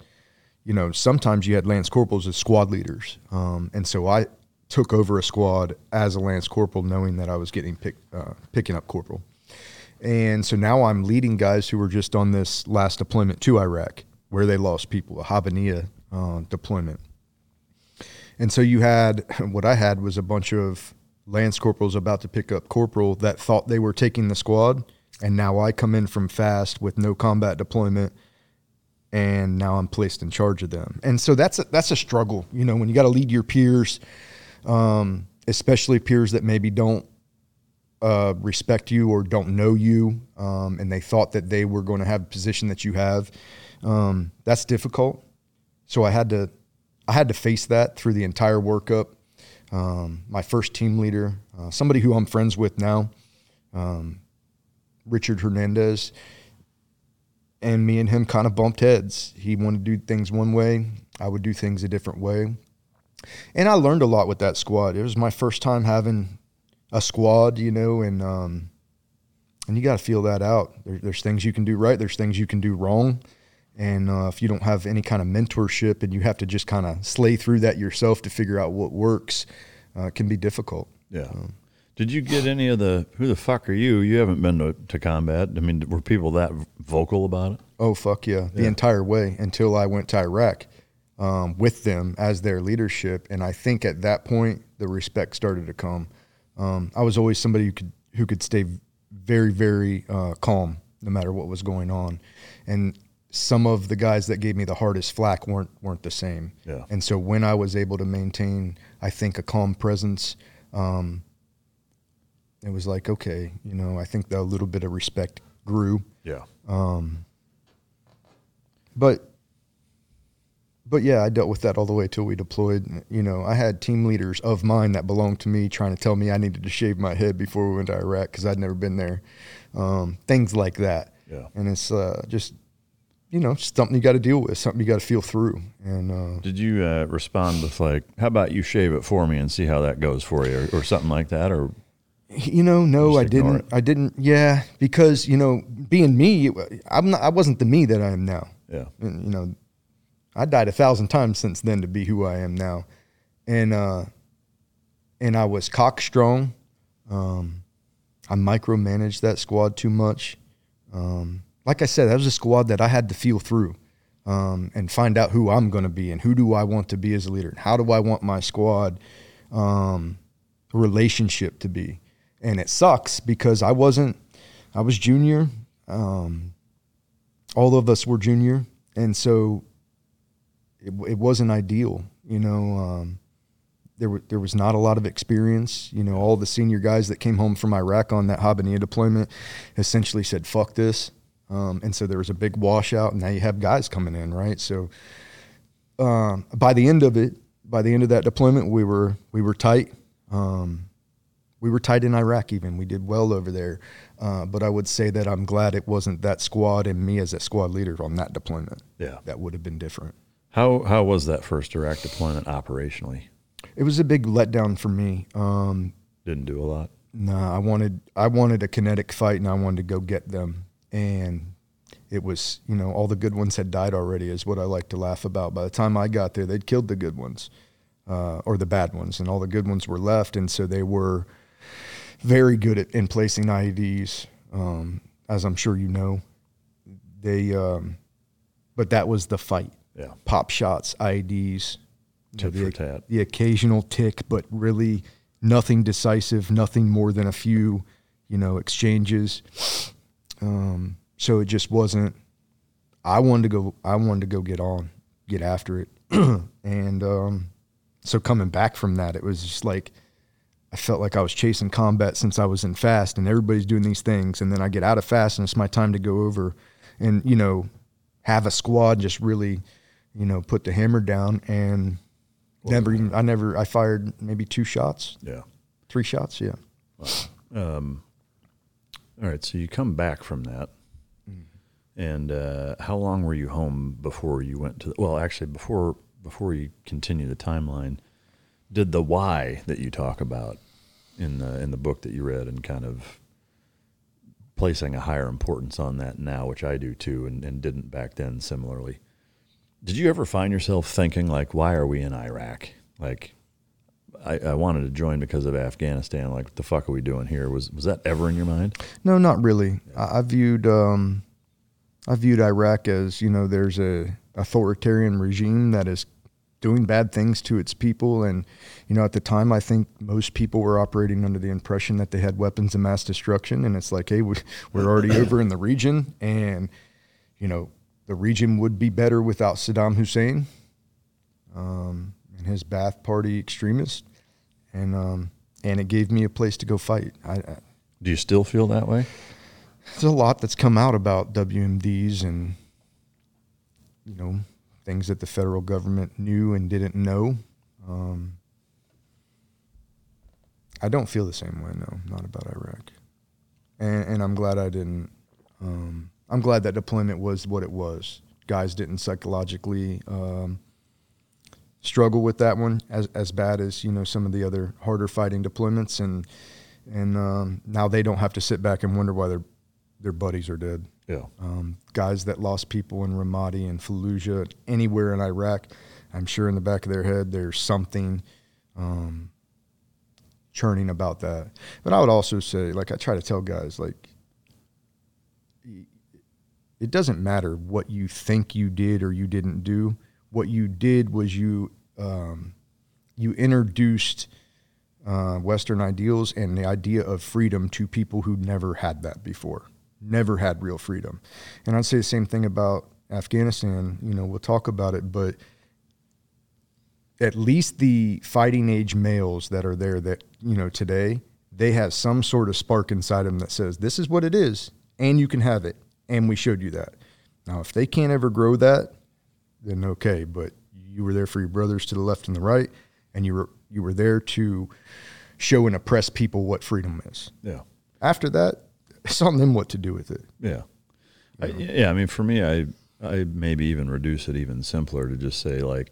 you know, sometimes you had lance corporals as squad leaders. Um, and so I took over a squad as a lance corporal, knowing that I was getting uh, picking up corporal. And so now I'm leading guys who were just on this last deployment to Iraq, where they lost people, a Habaniya uh, deployment. And so you had what I had was a bunch of lance corporals about to pick up corporal that thought they were taking the squad, and now I come in from FAST with no combat deployment, and now I'm placed in charge of them. And so that's a, that's a struggle, you know, when you got to lead your peers, um, especially peers that maybe don't uh, respect you or don't know you, um, and they thought that they were going to have a position that you have. Um, that's difficult. So I had to, I had to face that through the entire workup. Um, my first team leader, uh, somebody who I'm friends with now, um, Richard Hernandez, and me and him kind of bumped heads. He wanted to do things one way, I would do things a different way. And I learned a lot with that squad. It was my first time having a squad, you know, and um, and you got to feel that out. There, there's things you can do right. There's things you can do wrong. And uh, if you don't have any kind of mentorship and you have to just kind of slay through that yourself to figure out what works, uh, it can be difficult. Yeah. Did you get any of the who the fuck are you? You haven't been to, to combat. I mean, were people that vocal about it? Oh fuck yeah, the entire way until I went to Iraq um, with them as their leadership, and I think at that point the respect started to come. Um, I was always somebody who could who could stay very very uh, calm no matter what was going on, and some of the guys that gave me the hardest flack weren't weren't the same. Yeah. And so when I was able to maintain, I think a calm presence. Um, it was like okay, you know, I think that a little bit of respect grew Yeah. but but yeah, I dealt with that all the way till we deployed. You know, I had team leaders of mine that belonged to me trying to tell me I needed to shave my head before we went to Iraq because I'd never been there. Um, things like that. Yeah. And it's uh, just you know something you got to deal with, something you got to feel through. And uh, Did you uh, respond with like, "How about you shave it for me and see how that goes for you," or, or something like that? Or You know, no, I didn't. it. I didn't. Yeah, because you know, being me, I'm not. I wasn't the me that I am now. yeah, And, you know, I died a thousand times since then to be who I am now, and uh, and I was cockstrong. Um, I micromanaged that squad too much. Um, like I said, that was a squad that I had to feel through um, and find out who I'm going to be and who do I want to be as a leader and how do I want my squad um, relationship to be. And it sucks because I wasn't. I was junior. Um, all of us were junior, and so it, it wasn't ideal. You know, um, there there was not a lot of experience. You know, all the senior guys that came home from Iraq on that Habaniya deployment essentially said, "Fuck this," um, and so there was a big washout. And now you have guys coming in, right? So um, by the end of it, by the end of that deployment, we were we were tight. Um, we were tight in Iraq. Even we did well over there. Uh, but I would say that I'm glad it wasn't that squad and me as a squad leader on that deployment. yeah. That would have been different. How how was that first Iraq deployment operationally? it was a big letdown for me. Um, Didn't do a lot. Nah, I wanted I wanted a kinetic fight, and I wanted to go get them. And it was, you know, all the good ones had died already, is what I like to laugh about. By the time I got there, they'd killed the good ones, uh, or the bad ones, and all the good ones were left. And so they were very good at in placing IEDs, um, as I'm sure you know. They, um, but that was the fight. Yeah. Pop shots, IEDs, for the, tat. the occasional TIC, but really nothing decisive, nothing more than a few, you know, exchanges. Um, so it just wasn't. I wanted to go. I wanted to go get on, get after it, and um, so coming back from that, it was just like I felt like I was chasing combat since I was in FAST, and everybody's doing these things, and then I get out of FAST, and it's my time to go over, and you know, have a squad just really, you know, put the hammer down, and never even. I never. I fired maybe two shots, Yeah. three shots. Yeah. All right, so you come back from that, and uh, how long were you home before you went to? The, well, actually, before before you continue the timeline, did the why that you talk about in the in the book that you read and kind of placing a higher importance on that now, which I do too, and, and didn't back then similarly. Did you ever find yourself thinking like, why are we in Iraq? Like, I, I wanted to join because of Afghanistan. Like, what the fuck are we doing here? Was was that ever in your mind? No, not really. I, I viewed um, I viewed Iraq as you know there's a authoritarian regime that is doing bad things to its people, and you know at the time I think most people were operating under the impression that they had weapons of mass destruction, and it's like, hey, we, we're already over in the region, and you know the region would be better without Saddam Hussein um, and his Ba'ath Party extremists, and um, and it gave me a place to go fight. I, I Do you still feel that way? there's a lot that's come out about WMDs and you know things that the federal government knew and didn't know. Um, I don't feel the same way, no, not about Iraq, and, and I'm glad I didn't. Um, I'm glad that deployment was what it was. Guys didn't psychologically um, struggle with that one as as bad as you know some of the other harder fighting deployments, and and um, now they don't have to sit back and wonder why their their buddies are dead. Yeah. Um, guys that lost people in Ramadi and Fallujah, anywhere in Iraq, I'm sure in the back of their head there's something um, churning about that. But I would also say, like I try to tell guys, like it doesn't matter what you think you did or you didn't do. What you did was you um, you introduced uh, Western ideals and the idea of freedom to people who never had that before, never had real freedom. And I'd say the same thing about Afghanistan. You know, we'll talk about it, but at least the fighting age males that are there that you know today they have some sort of spark inside them that says this is what it is and you can have it and we showed you that now if they can't ever grow that then okay but you were there for your brothers to the left and the right and you were you were there to show and oppress people what freedom is Yeah. after that it's on them what to do with it Yeah. I, yeah. I mean, for me, I, I maybe even reduce it even simpler to just say, like,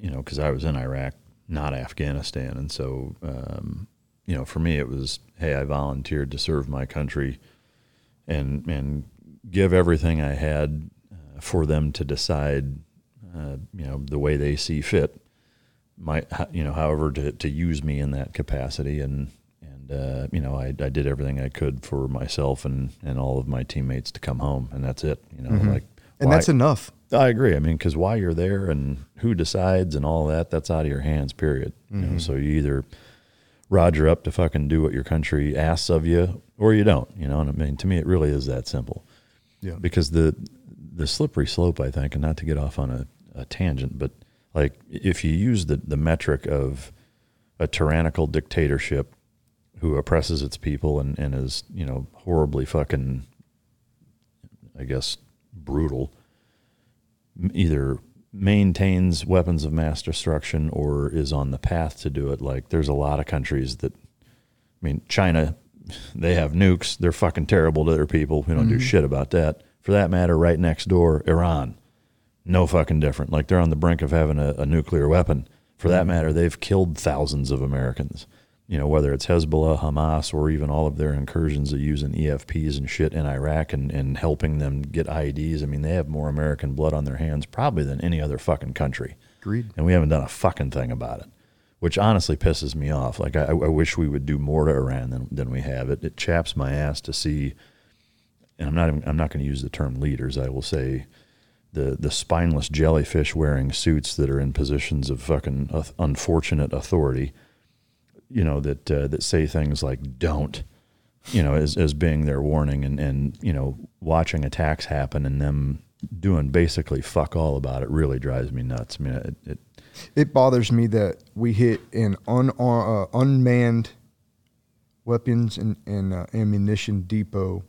you know, because I was in Iraq, not Afghanistan. And so, um, you know, for me, it was, hey, I volunteered to serve my country and, and give everything I had for them to decide, uh, you know, the way they see fit. My, you know, however, to, to use me in that capacity. And, and uh, you know, I, I did everything I could for myself and, and all of my teammates to come home, and that's it. You know, like, and why- that's enough I agree. I mean, because why you're there and who decides and all that, that's out of your hands, period. You know, so you either roger up to fucking do what your country asks of you or you don't, you know. And I mean, to me, it really is that simple. Yeah. Because the, the slippery slope, I think, and not to get off on a, a tangent, but like if you use the, the metric of a tyrannical dictatorship who oppresses its people and, and is, you know, horribly fucking, I guess, brutal, either maintains weapons of mass destruction or is on the path to do it. Like there's a lot of countries that, I mean, China, they have nukes. They're fucking terrible to their people. We don't do mm-hmm. shit about that. For that matter, right next door, Iran, no fucking different. Like they're on the brink of having a, a nuclear weapon. For that mm-hmm. matter, they've killed thousands of Americans. You know, whether it's Hezbollah, Hamas, or even all of their incursions of using EFPs and shit in Iraq and, and helping them get IEDs. I mean, they have more American blood on their hands probably than any other fucking country. Agreed. And we haven't done a fucking thing about it, which honestly pisses me off. Like, I, I wish we would do more to Iran than, than we have. It, it chaps my ass to see, and I'm not, even, I'm not going to use the term leaders. I will say, the the spineless jellyfish wearing suits that are in positions of fucking unfortunate authority, you know that uh, that say things like "don't," you know, as as being their warning, and and you know watching attacks happen and them doing basically fuck all about it really drives me nuts. I mean, it, it It bothers me that we hit an un, uh, unmanned weapons and, and uh, ammunition depot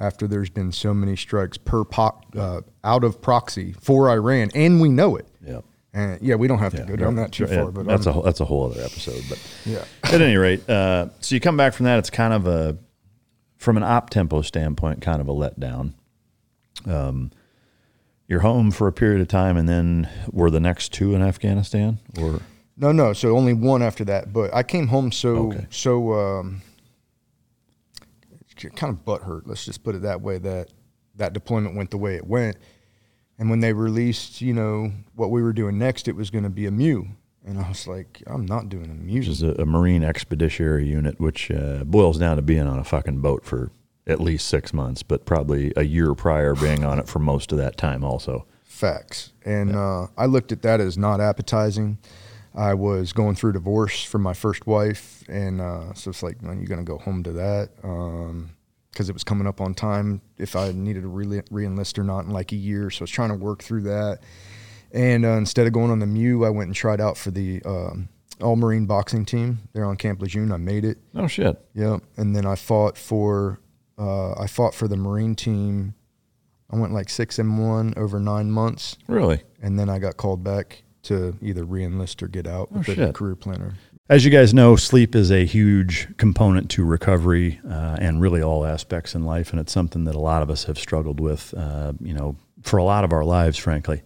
after there's been so many strikes per po- uh, out of proxy for Iran, and we know it. yeah. And yeah, we don't have to Yeah, go down that too yeah, far, but that's a I'm- whole, that's a whole other episode. But Yeah. at any rate, uh, so you come back from that, it's kind of a from an op tempo standpoint, kind of a letdown. Um, you're home for a period of time, and then were the next two in Afghanistan, or No, no. So only one after that. But I came home so Okay. so um, kind of butthurt. Let's just put it that way. That that deployment went the way it went, and when they released, you know, what we were doing next, it was going to be a MEU. and I was like, I'm not doing a MEU. which is a, a Marine Expeditionary Unit, which uh, boils down to being on a fucking boat for at least six months, but probably a year prior being on it for most of that time, also. Facts. And uh, I looked at that as not appetizing. I was going through divorce from my first wife, and uh, so it's like, man, you're going to go home to that because it was coming up on time if I needed to re- re-enlist or not in like a year. So I was trying to work through that. And uh, instead of going on the MEU, I went and tried out for the um, All Marine boxing team. They're on Camp Lejeune. I made it. Oh shit! Yeah, and then I fought for uh, I fought for the Marine team. I went like six and one over nine months Really? and then I got called back to either re-enlist or get out with a Oh, shit. career planner. As you guys know, sleep is a huge component to recovery uh, and really all aspects in life, and it's something that a lot of us have struggled with, uh, you know, for a lot of our lives, frankly.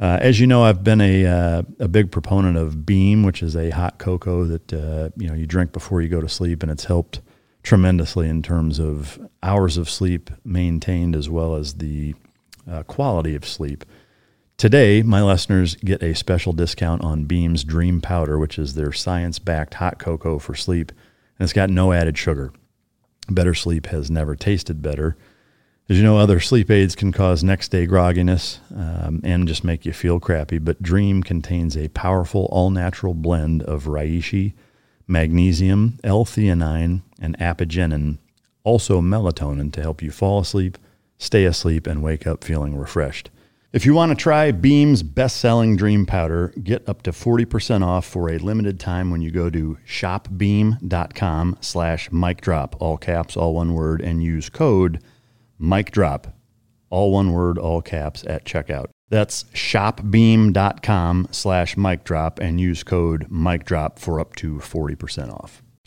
Uh, as you know, I've been a uh, a big proponent of Beam, which is a hot cocoa that uh, you know you drink before you go to sleep, and it's helped tremendously in terms of hours of sleep maintained as well as the uh, quality of sleep. Today, my listeners get a special discount on Beam's Dream Powder, which is their science backed hot cocoa for sleep, and it's got no added sugar. Better sleep has never tasted better. As you know, other sleep aids can cause next day grogginess um, and just make you feel crappy, but Dream contains a powerful all natural blend of reishi, magnesium, L theanine, and apigenin, also melatonin to help you fall asleep, stay asleep, and wake up feeling refreshed. If you want to try Beam's best selling dream powder, get up to 40% off for a limited time when you go to shopbeam.com slash Mike Drop, all caps, all one word, and use code Mike Drop, all one word, all caps at checkout. That's shopbeam.com slash Mike Drop and use code Mike Drop for up to 40% off.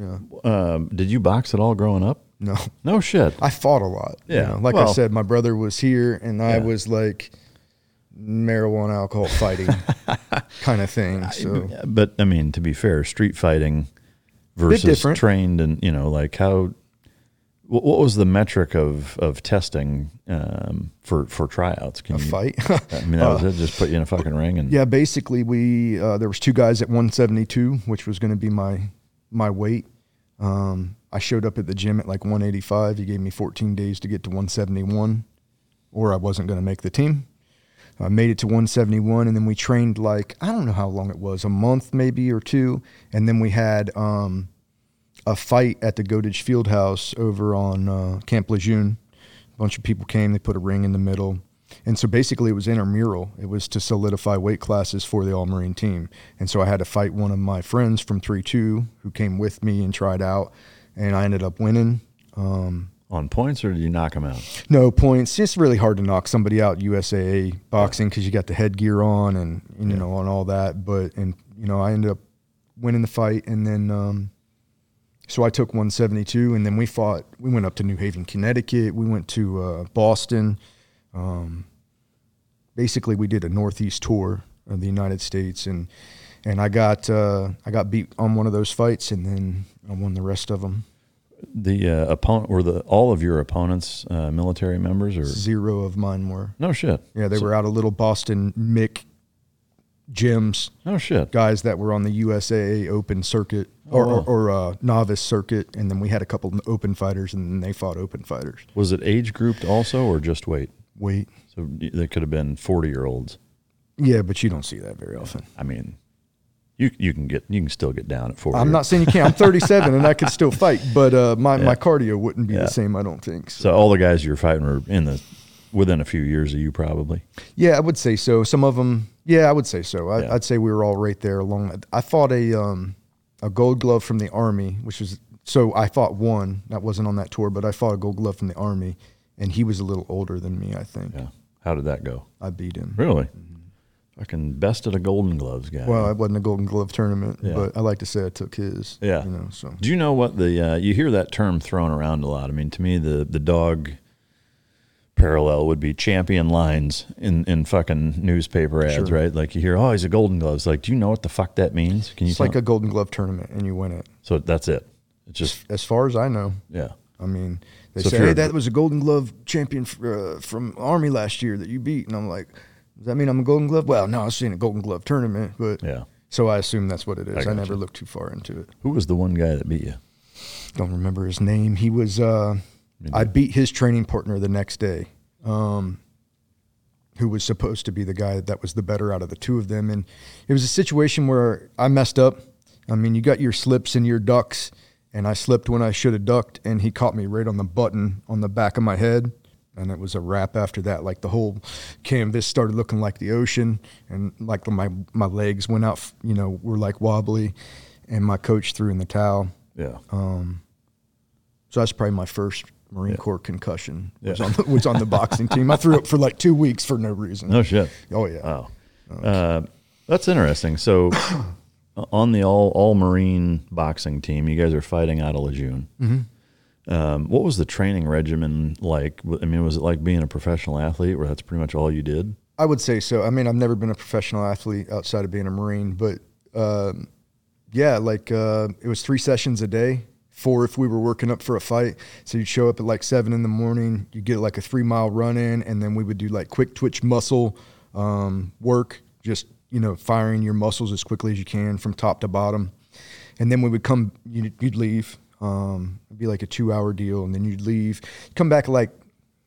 westwood1. Um, did you box at all growing up? No, No shit. I fought a lot. you Yeah, know. like I said, my brother was here, and I Yeah. was like marijuana, alcohol fighting kind of thing. So Yeah, but I mean, to be fair, street fighting versus trained and you know, like how What, what was the metric of of testing um, for for tryouts? Can A you, fight. I mean, that was it. Just put you in a fucking ring and yeah, basically we uh, there was two guys at 172, which was going to be my my weight. Um, I showed up at the gym at like 185. He gave me 14 days to get to 171, or I wasn't going to make the team. I made it to 171, and then we trained like I don't know how long it was, a month maybe or two, and then we had um, a fight at the Goettge Fieldhouse over on uh, Camp Lejeune. A bunch of people came. They put a ring in the middle, and so basically it was intramural. It was to solidify weight classes for the All Marine team, and so I had to fight one of my friends from three two who came with me and tried out, and I ended up winning. Um, on points, or did you knock them out? no points. It's really hard to knock somebody out USAA boxing because you got the headgear on and you know on all that. But and you know I ended up winning the fight, and then um, so I took 172, and then we fought. We went up to New Haven, Connecticut. We went to uh, Boston. Um, basically, we did a Northeast tour of the United States, and and I got uh, I got beat on one of those fights, and then I won the rest of them. The uh, opponent were the all of your opponents uh, military members or Zero of mine were. no shit? Yeah, they So- were out of little Boston Mick gyms, Oh shit. guys that were on the USAA Open circuit or, Oh, wow. or, or uh, novice circuit, and then we had a couple of open fighters, and then they fought open fighters. Was it age grouped also, or just weight? Wait, So they could have been forty year olds. yeah, but you don't see that very often. I mean, you you can get you can still get down at forty. I'm not saying you can't. I'm 37 and I could still fight, but uh, my, Yeah. my cardio wouldn't be Yeah. the same. I don't think. So. So all the guys you're fighting were in the within a few years of you, probably. Yeah, I would say so. Some of them, yeah, I would say so. I, Yeah. I'd say we were all right there along. I fought a um, a gold glove from the army, which was so I fought one that wasn't on that tour, but I fought a gold glove from the army, and he was a little older than me. I think Yeah. How did that go? I beat him. Really? Fucking best of the Golden Gloves guy. Well, it wasn't a golden glove tournament, Yeah. but I like to say I took his. Yeah. you know. So Do you know what the uh, you hear that term thrown around a lot? I mean, to me, the the dog parallel would be champion lines in in fucking newspaper ads, Sure. right? Like you hear, oh, he's a Golden Gloves. Like, do you know what the fuck that means? Can you? it's like tell- a golden glove tournament, and you win it. so that's it. It's just As far as I know, yeah. I mean, they So say, "Hey, that was a Golden Glove champion uh, from Army last year that you beat," and I'm like, "Does that mean I'm a Golden Glove?" Well, no, I've seen a Golden Glove tournament, but Yeah. So I assume that's what it is. I, gotcha. never looked too far into it. Who was the one guy that beat you? Don't remember his name. He was. Uh, I beat his training partner the next day, um, who was supposed to be the guy that was the better out of the two of them, and it was a situation where I messed up. I mean, you got your slips and your ducks, and I slipped when I should have ducked, and he caught me right on the button on the back of my head, and it was a wrap after that. Like the whole canvas started looking like the ocean, and like my my legs went out, you know, were like wobbly, and my coach threw in the towel. Yeah. Um, So that's probably my first Marine Corps concussion. Was, Yeah. on the, was on the boxing team. I threw up for like two weeks for no reason. no shit. Oh yeah. Wow. Uh, that's interesting. So, on the all all Marine boxing team, you guys are fighting out of Lejeune. Mm-hmm. Um, what was the training regimen like? I mean, was it like being a professional athlete, where that's pretty much all you did? I would say so. I mean, I've never been a professional athlete outside of being a Marine, but um, yeah, like uh, it was three sessions a day. Four if we were working up for a fight. So you'd show up at like seven in the morning. You get like a three mile run in, and then we would do like quick twitch muscle um, work, just you know firing your muscles as quickly as you can from top to bottom. And then we would come. You'd, you'd leave. Um, it'd be like a two hour deal, and then you'd leave. Come back like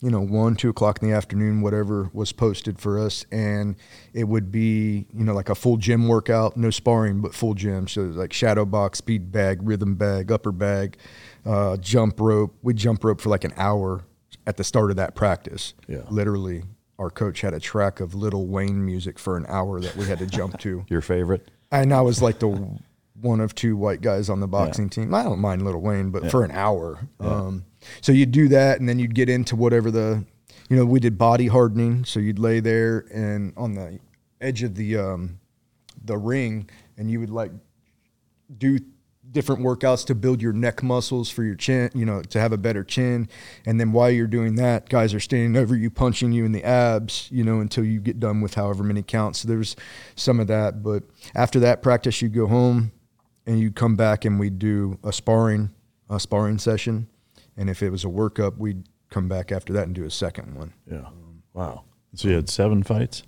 you know, one, two o'clock in the afternoon, whatever was posted for us. And it would be, you know, like a full gym workout, no sparring, but full gym. So like shadow box, speed bag, rhythm bag, upper bag, uh, jump rope. We'd jump rope for like an hour at the start of that practice. Yeah. Literally, our coach had a track of Lil Wayne music for an hour that we had to jump to. Your favorite? And I was like the one of two white guys on the boxing team. I don't mind Lil Wayne, but for an hour. Um, so you'd do that, and then you'd get into whatever the, you know, we did body hardening. So you'd lay there and on the edge of the um, the ring, and you would like do different workouts to build your neck muscles for your chin, you know, to have a better chin. And then while you're doing that, guys are standing over you, punching you in the abs, you know, until you get done with however many counts. So there's some of that. But after that practice, you go home and you come back and we do a sparring, a sparring session. and if it was a workup, we'd come back after that and do a second one. Yeah. Wow. So you had seven fights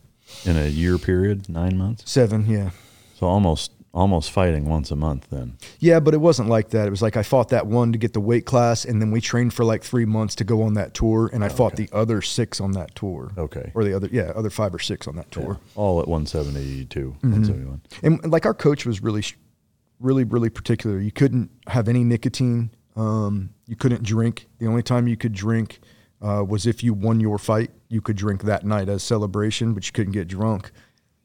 in a year period, nine months. Seven, yeah. So almost almost fighting once a month then. Yeah, but it wasn't like that. It was like I fought that one to get the weight class, and then we trained for like three months to go on that tour, and I fought the other six on that tour. Okay. Or the other, yeah, other five or six on that tour. All at 172, 171. And like our coach was really, really, really particular. You couldn't have any nicotine. Um, you couldn't drink. The only time you could drink uh, was if you won your fight. You could drink that night as celebration, but you couldn't get drunk.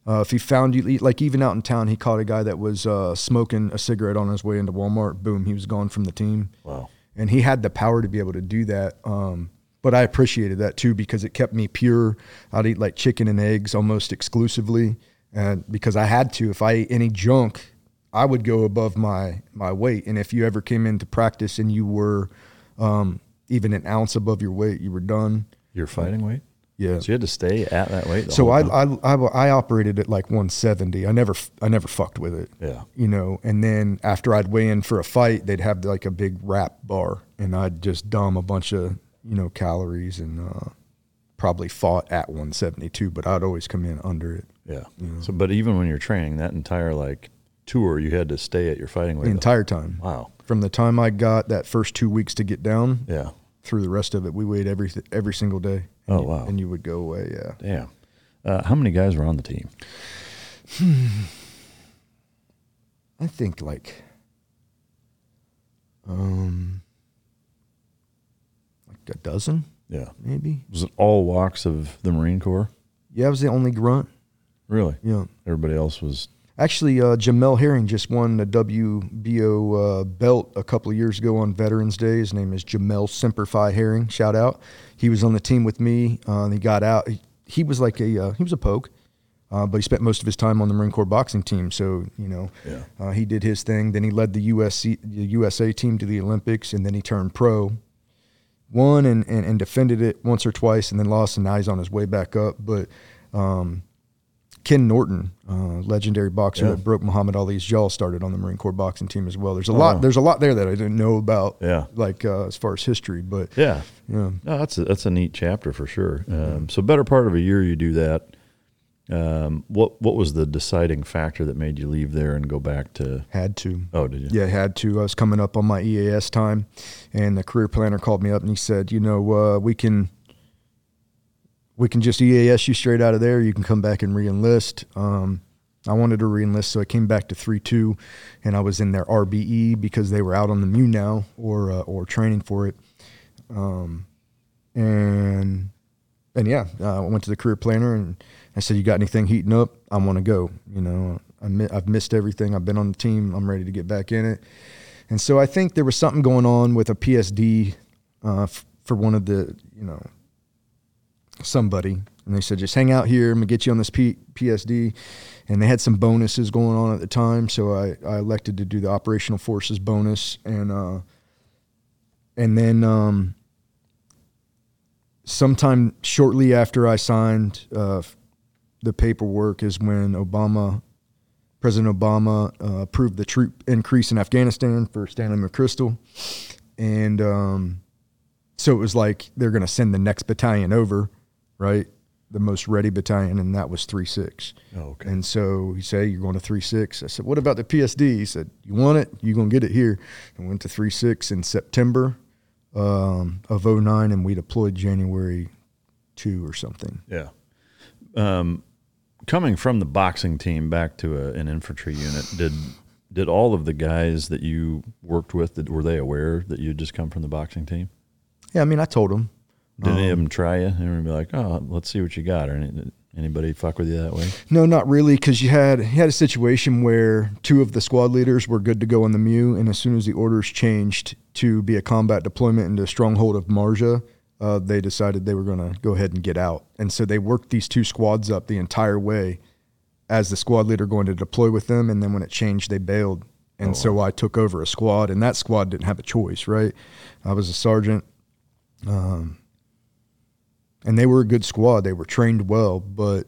Uh, if he found you, like even out in town, he caught a guy that was uh, smoking a cigarette on his way into Walmart. Boom, he was gone from the team. Wow. And he had the power to be able to do that. Um, but I appreciated that too because it kept me pure. I'd eat like chicken and eggs almost exclusively, and because I had to. If I ate any junk, I would go above my my weight. And if you ever came into practice and you were um, even an ounce above your weight, you were done. Your fighting weight? Yeah. So you had to stay at that weight. So I? I, I I operated at like 170. I never I never fucked with it. Yeah. You know, and then after I'd weigh in for a fight, they'd have like a big wrap bar, and I'd just dumb a bunch of you know calories and uh, probably fought at 172, but I'd always come in under it yeah. So, but even when you're training that entire like tour, you had to stay at your fighting weight the entire time. Wow. From the time I got that first two weeks to get down Yeah. through the rest of it, we weighed every every single day. Oh, wow. And you would go away. Yeah. Damn. Uh, how many guys were on the team? I think like um like a dozen Yeah. maybe. Was it all walks of the Marine Corps? Yeah, I was the only grunt. Really? Yeah. Everybody else was. Actually, uh, Jamel Herring just won the WBO uh, belt a couple of years ago on Veterans Day. His name is Jamel Semper Fi Herring. Shout out. He was on the team with me. Uh, and he got out. He, he was like a uh, he was a poke, uh, but he spent most of his time on the Marine Corps boxing team. So you know, Yeah. uh, he did his thing. Then he led the USC the USA team to the Olympics, and then he turned pro. Won and, and, and defended it once or twice, and then lost, and now he's on his way back up. But um, Ken Norton, uh, legendary boxer Yeah. that broke Muhammad Ali's jaw, started on the Marine Corps boxing team as well. There's a Oh, lot. wow. There's a lot there that I didn't know about. Yeah. like uh, as far as history, but Yeah. yeah, No, that's a, that's a neat chapter for sure. Mm-hmm. Um, so, better part of a year you do that. Um, what what was the deciding factor that made you leave there and go back to? had to. Oh, did you? Yeah, had to. I was coming up on my EAS time, and the career planner called me up and he said, you know, uh, we can we can just EAS you straight out of there. You can come back and reenlist. Um, I wanted to reenlist, so I came back to three two, and I was in their RBE because they were out on the MEU now or uh, or training for it. Um, and and yeah, uh, I went to the career planner and I said, "You got anything heating up? I want to go." You know, I mi- I've missed everything. I've been on the team. I'm ready to get back in it. And so I think there was something going on with a PSD uh, f- for one of the, you know, somebody. And they said, just hang out here. I'm to get you on this P- PSD. And they had some bonuses going on at the time. So I, I elected to do the operational forces bonus. And, uh, and then, um, sometime shortly after I signed uh, the paperwork is when Obama, President Obama, uh, approved the troop increase in Afghanistan for Stanley McChrystal, and um, so it was like they're to send the next battalion over, right? The most ready battalion, and that was three six. Oh, okay. And so he said, "You're going to three six." I said, "What about the PSD?" He said, "You want it? You're going to get it here." And went to three six in September um, of 09, and we deployed January two or something. Yeah. Um, coming from the boxing team back to a, an infantry unit, did did all of the guys that you worked with did, were they aware that you had just come from the boxing team? Yeah, I mean, I told him. Did any of them try you and be like, "Oh, let's see what you got"? Or any, anybody fuck with you that way? No, not really, because you had you had a situation where two of the squad leaders were good to go on the MEU, and as soon as the orders changed to be a combat deployment into stronghold of Marjah, uh, they decided they were going to go ahead and get out, and so they worked these two squads up the entire way as the squad leader going to deploy with them, and then when it changed, they bailed, and so I took over a squad, and that squad didn't have a choice, right? I was a sergeant. Um, and they were a good squad. They were trained well, but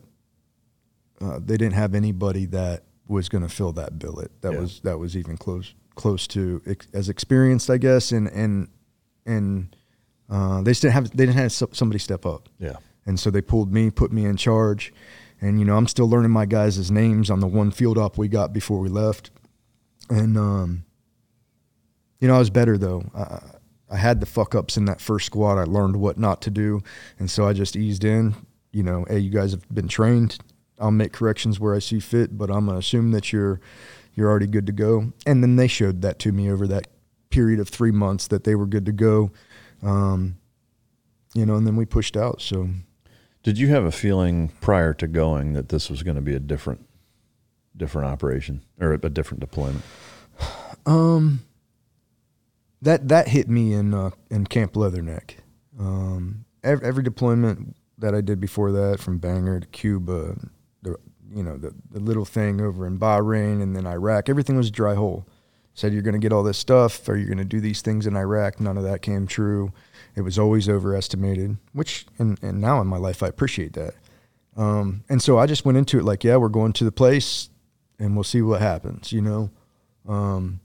uh, they didn't have anybody that was going to fill that billet. That Yeah. was that was even close close to ex- as experienced, I guess, and and and uh, they didn't have they didn't have somebody step up. Yeah. And so they pulled me, put me in charge. And, you know, I'm still learning my guys' names on the one field op we got before we left. And, um, you know, I was better though. I, I had the fuck ups in that first squad. I learned what not to do. And so I just eased in. You know, hey, you guys have been trained. I'll make corrections where I see fit, but I'm going to assume that you're you're already good to go. And then they showed that to me over that period of three months that they were good to go. Um, you know, and then we pushed out. So Did you have a feeling prior to going that this was going to be a different, different operation or a different deployment? That that hit me in uh, in Camp Leatherneck. Um, every, every deployment that I did before that, from Bangor to Cuba, the you know the the little thing over in Bahrain and then Iraq, everything was dry hole. Said you're going to get all this stuff, or you're going to do these things in Iraq. None of that came true. It was always overestimated, which and and now in my life I appreciate that. Um, and so I just went into it like, yeah, we're going to the place, and we'll see what happens, you know. Um,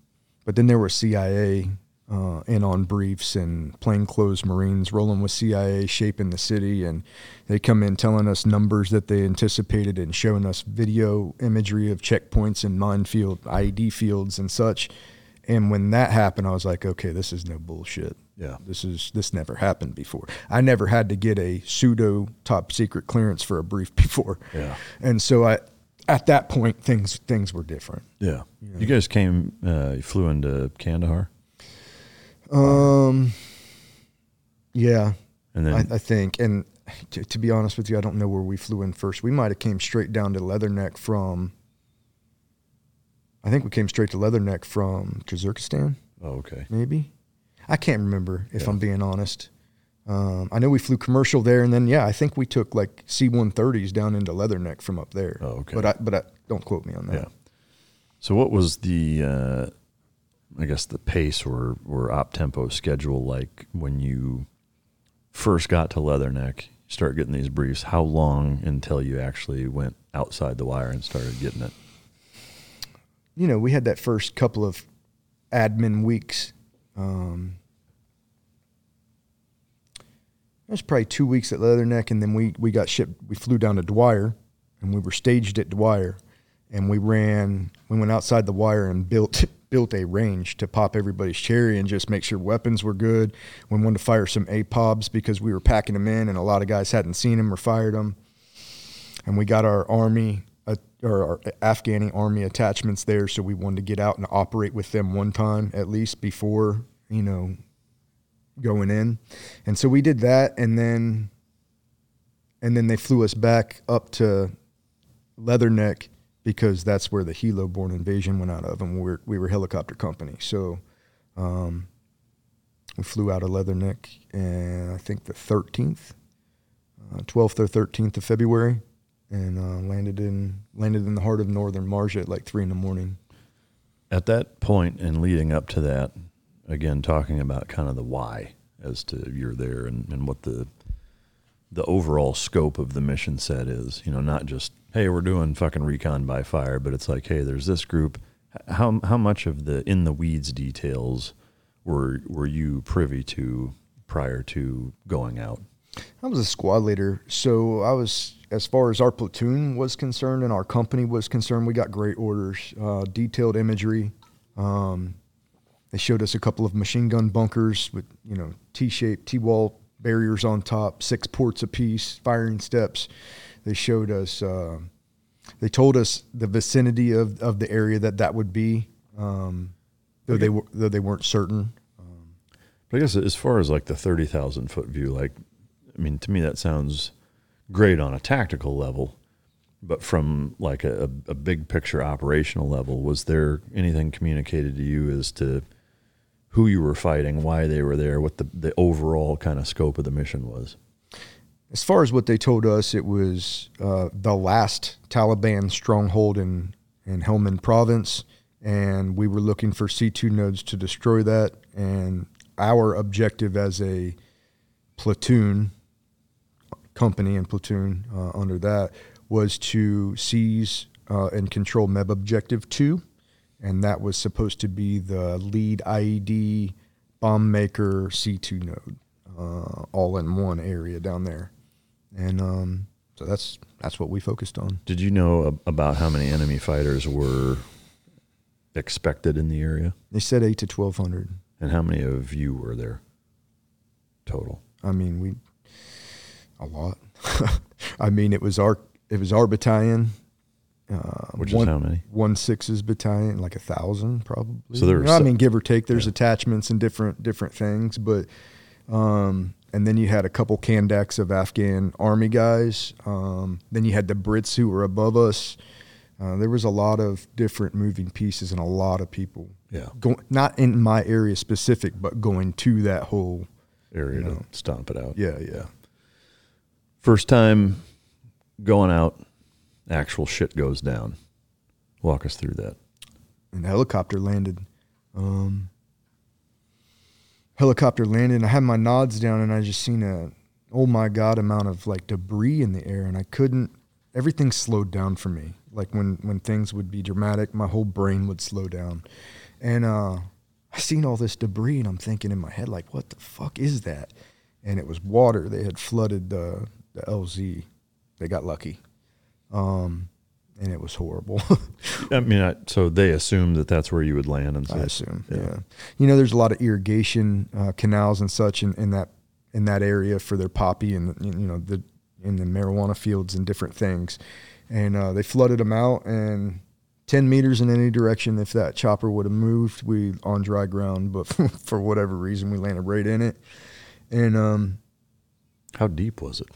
but then there were CIA uh, in on briefs and plainclothes Marines rolling with CIA, shaping the city, and they come in telling us numbers that they anticipated and showing us video imagery of checkpoints and minefield IED fields and such. And when that happened, I was like, okay, this is no bullshit. Yeah. This is this never happened before. I never had to get a pseudo top secret clearance for a brief before. Yeah. And so I at that point things things were different. Yeah. You guys came, uh, you flew into Kandahar, Um yeah, and then I, I think. And to, to be honest with you, I don't know where we flew in first. We might have came straight down to Leatherneck from. I think we came straight to Leatherneck from Kazakhstan, oh, okay. maybe. I can't remember if Yeah. I'm being honest. Um, I know we flew commercial there, and then yeah, I think we took like C-130s down into Leatherneck from up there. Oh, okay. But I, but I, don't quote me on that. Yeah. So what was the, uh, I guess the pace or or op tempo schedule like when you first got to Leatherneck? Start getting these briefs. How long until you actually went outside the wire and started getting it? you know, we had that first couple of admin weeks. Um, it was probably two weeks at Leatherneck, and then we, we got shipped. We flew down to Dwyer, and we were staged at Dwyer, and we ran. We went outside the wire and built built a range to pop everybody's cherry and just make sure weapons were good. We wanted to fire some APOBs because we were packing them in, and a lot of guys hadn't seen them or fired them and we got our army uh, or our Afghani army attachments there, so we wanted to get out and operate with them one time at least before you know going in, and so we did that, and then and then they flew us back up to Leatherneck because that's where the Hilo born invasion went out of, and we were we were helicopter company, so. Um, we flew out of Leatherneck, and I think the 13th, uh, 12th or 13th of February, and uh, landed in landed in the heart of northern Marjah at like three in the morning. At that point and leading up to that, again talking about kind of the why as to you're there and, and what the the overall scope of the mission set is. You know, not just hey we're doing fucking recon by fire, but it's like hey there's this group. How how much of the in the weeds details were were you privy to prior to going out? I was a squad leader, so I was as far as our platoon was concerned and our company was concerned. We got great orders, uh, detailed imagery. Um, they showed us a couple of machine gun bunkers with you know T-shaped T-wall barriers on top, six ports apiece, firing steps. They showed us. Uh, they told us the vicinity of, of the area that that would be, um, though they were, though they weren't certain. But I guess as far as like the thirty thousand foot view, like I mean, to me that sounds great on a tactical level, but from like a, a big picture operational level, was there anything communicated to you as to who you were fighting, why they were there, what the the overall kind of scope of the mission was? As far as what they told us, it was uh, the last Taliban stronghold in, in Helmand province, and we were looking for C2 nodes to destroy that. And our objective as a platoon, company and platoon uh, under that, was to seize uh, and control MEB Objective 2, and that was supposed to be the lead IED bomb maker, C2 node, uh, all in one area down there. And um, so that's that's what we focused on. Did you know about how many enemy fighters were expected in the area, They said eight to twelve hundred. and how many of you were there total? I mean, we a lot. I mean, it was our it was our battalion. Uh, Which one, is how many? One sixes battalion, like a thousand probably. So there You know, I mean, give or take. There's attachments and different different things, but um, and then you had a couple Kandaks of Afghan army guys. Um, then you had the Brits who were above us. Uh, there was a lot of different moving pieces and a lot of people. Yeah. Going not in my area specific, but going to that whole. Area No. to stomp it out. Yeah, yeah. First time going out, actual shit goes down. Walk us through that. and the helicopter landed. Um, helicopter landed, and I had my nods down, and I just seen a oh my god amount of like debris in the air, and I couldn't. Everything slowed down for me. Like when when things would be dramatic, my whole brain would slow down, and uh, I seen all this debris, and I'm thinking in my head like, what the fuck is that? And it was water. They had flooded the the LZ. They got lucky, um, and it was horrible. I mean, I, so they assumed that that's where you would land, and I assume. Yeah. You know, there's a lot of irrigation uh, canals and such in, in that in that area for their poppy and you know the in the marijuana fields and different things, and uh, they flooded them out and. 10 meters in any direction if that chopper would have moved we on dry ground but for whatever reason we landed right in it and um How deep was it?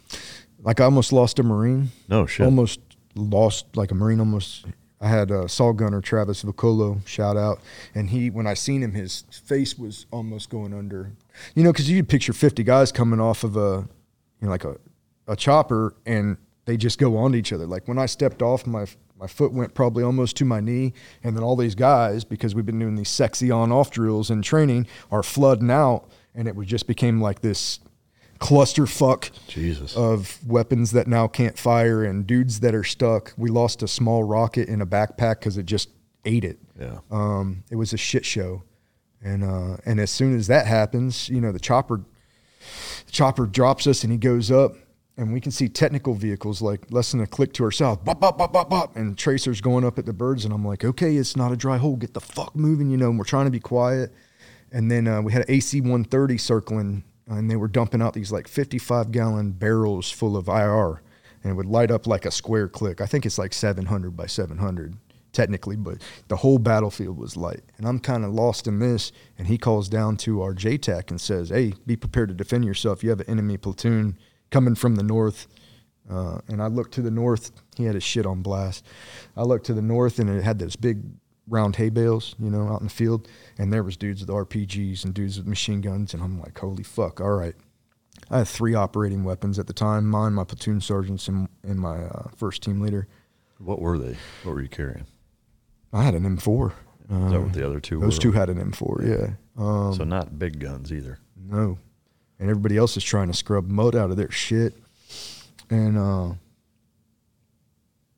like i almost lost a marine No shit. almost lost like a marine almost. I had uh, a saw gunner travis vicolo shout out. And he when i seen him his face was almost going under. You know because you could picture 50 guys coming off of a you know like a, a chopper and they just go onto each other. Like when i stepped off my my foot went probably almost to my knee. And then all these guys because we've been doing these sexy on off drills and training are flooding out. And it would just became like this clusterfuck Jesus. of weapons that now can't fire and dudes that are stuck. We lost a small rocket in a backpack because it just ate it. yeah. Um, it was a shit show, and uh, and as soon as that happens, you know the chopper, the chopper drops us and he goes up, and we can see technical vehicles like less than a click to our south, bop bop bop bop bop, and tracers going up at the birds, and I'm like, okay, it's not a dry hole, get the fuck moving, you know. And we're trying to be quiet, and then uh, we had an AC 130 circling, and they were dumping out these like 55 gallon barrels full of IR, and it would light up like a square click. I think it's like 700 by 700 technically, but the whole battlefield was light. And I'm kind of lost in this. And he calls down to our JTAC and says, Hey, be prepared to defend yourself. You have an enemy platoon coming from the north. Uh, and I looked to the north. He had his shit on blast. I looked to the north, and it had this big round hay bales, you know, out in the field. And there was dudes with RPGs and dudes with machine guns. And I'm like, holy fuck, all right. I had three operating weapons at the time mine, my platoon sergeants, and, and my uh, first team leader. What were they? What were you carrying? I had an M4. Is that what the other two those were? two had an M4, yeah. Um, so not big guns either. no. And everybody else is trying to scrub mud out of their shit. And uh,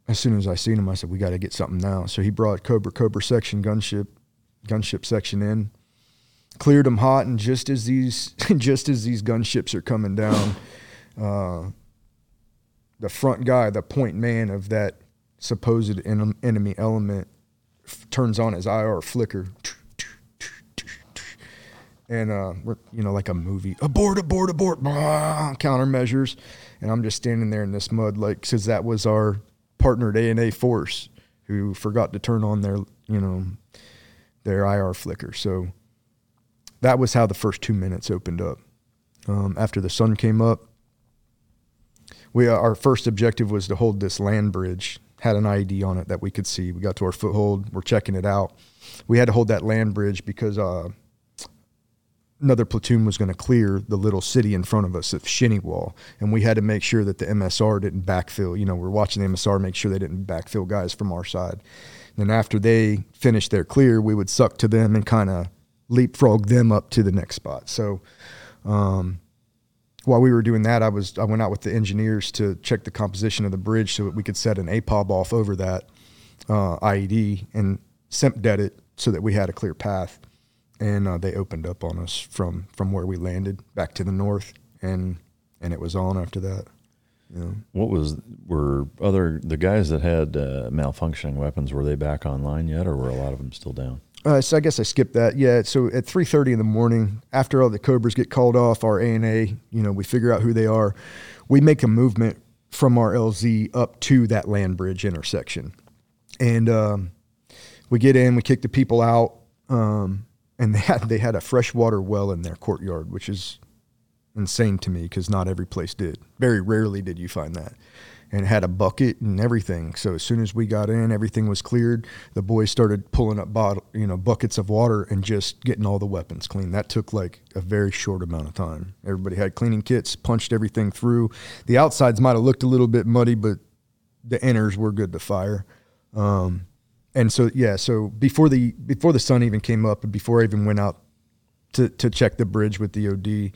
as soon as I seen him, I said, we got to get something now. So he brought Cobra Cobra section gunship, gunship section in, cleared them hot, and just as these just as these gunships are coming down, uh, the front guy, the point man of that supposed en- enemy element, f- turns on his IR flicker. And uh, we're you know like a movie, abort, abort, abort, countermeasures, and I'm just standing there in this mud, like because that was our partnered A and A force who forgot to turn on their you know their IR flicker. So that was how the first two minutes opened up. Um, after the sun came up, we uh, our first objective was to hold this land bridge. Had an ID on it that we could see. We got to our foothold. We're checking it out. We had to hold that land bridge because uh, another platoon was going to clear the little city in front of us of Shinny Wall, and we had to make sure that the MSR didn't backfill. You know, we're watching the MSR make sure they didn't backfill guys from our side. And then after they finished their clear, we would suck to them and kind of leapfrog them up to the next spot. So um, while we were doing that, I was I went out with the engineers to check the composition of the bridge so that we could set an APOB off over that uh, IED and simp dead it so that we had a clear path. And uh, they opened up on us from from where we landed back to the north, and and it was on after that. What was were other the guys that had uh, malfunctioning weapons? Were they back online yet, or were a lot of them still down? Uh, so I guess I skipped that. Yeah. So at three thirty in the morning, after all the Cobras get called off, our A and A, you know, we figure out who they are. We make a movement from our LZ up to that land bridge intersection, and um, we get in. We kick the people out, um, and they had they had a freshwater well in their courtyard, which is insane to me because not every place did. Very rarely did you find that. And had a bucket and everything. So as soon as we got in, everything was cleared. The boys started pulling up bottle, you know, buckets of water and just getting all the weapons clean. That took like a very short amount of time. Everybody had cleaning kits, punched everything through. The outsides might have looked a little bit muddy, but the inners were good to fire. Um, and so yeah, so before the before the sun even came up and before I even went out to to check the bridge with the OD,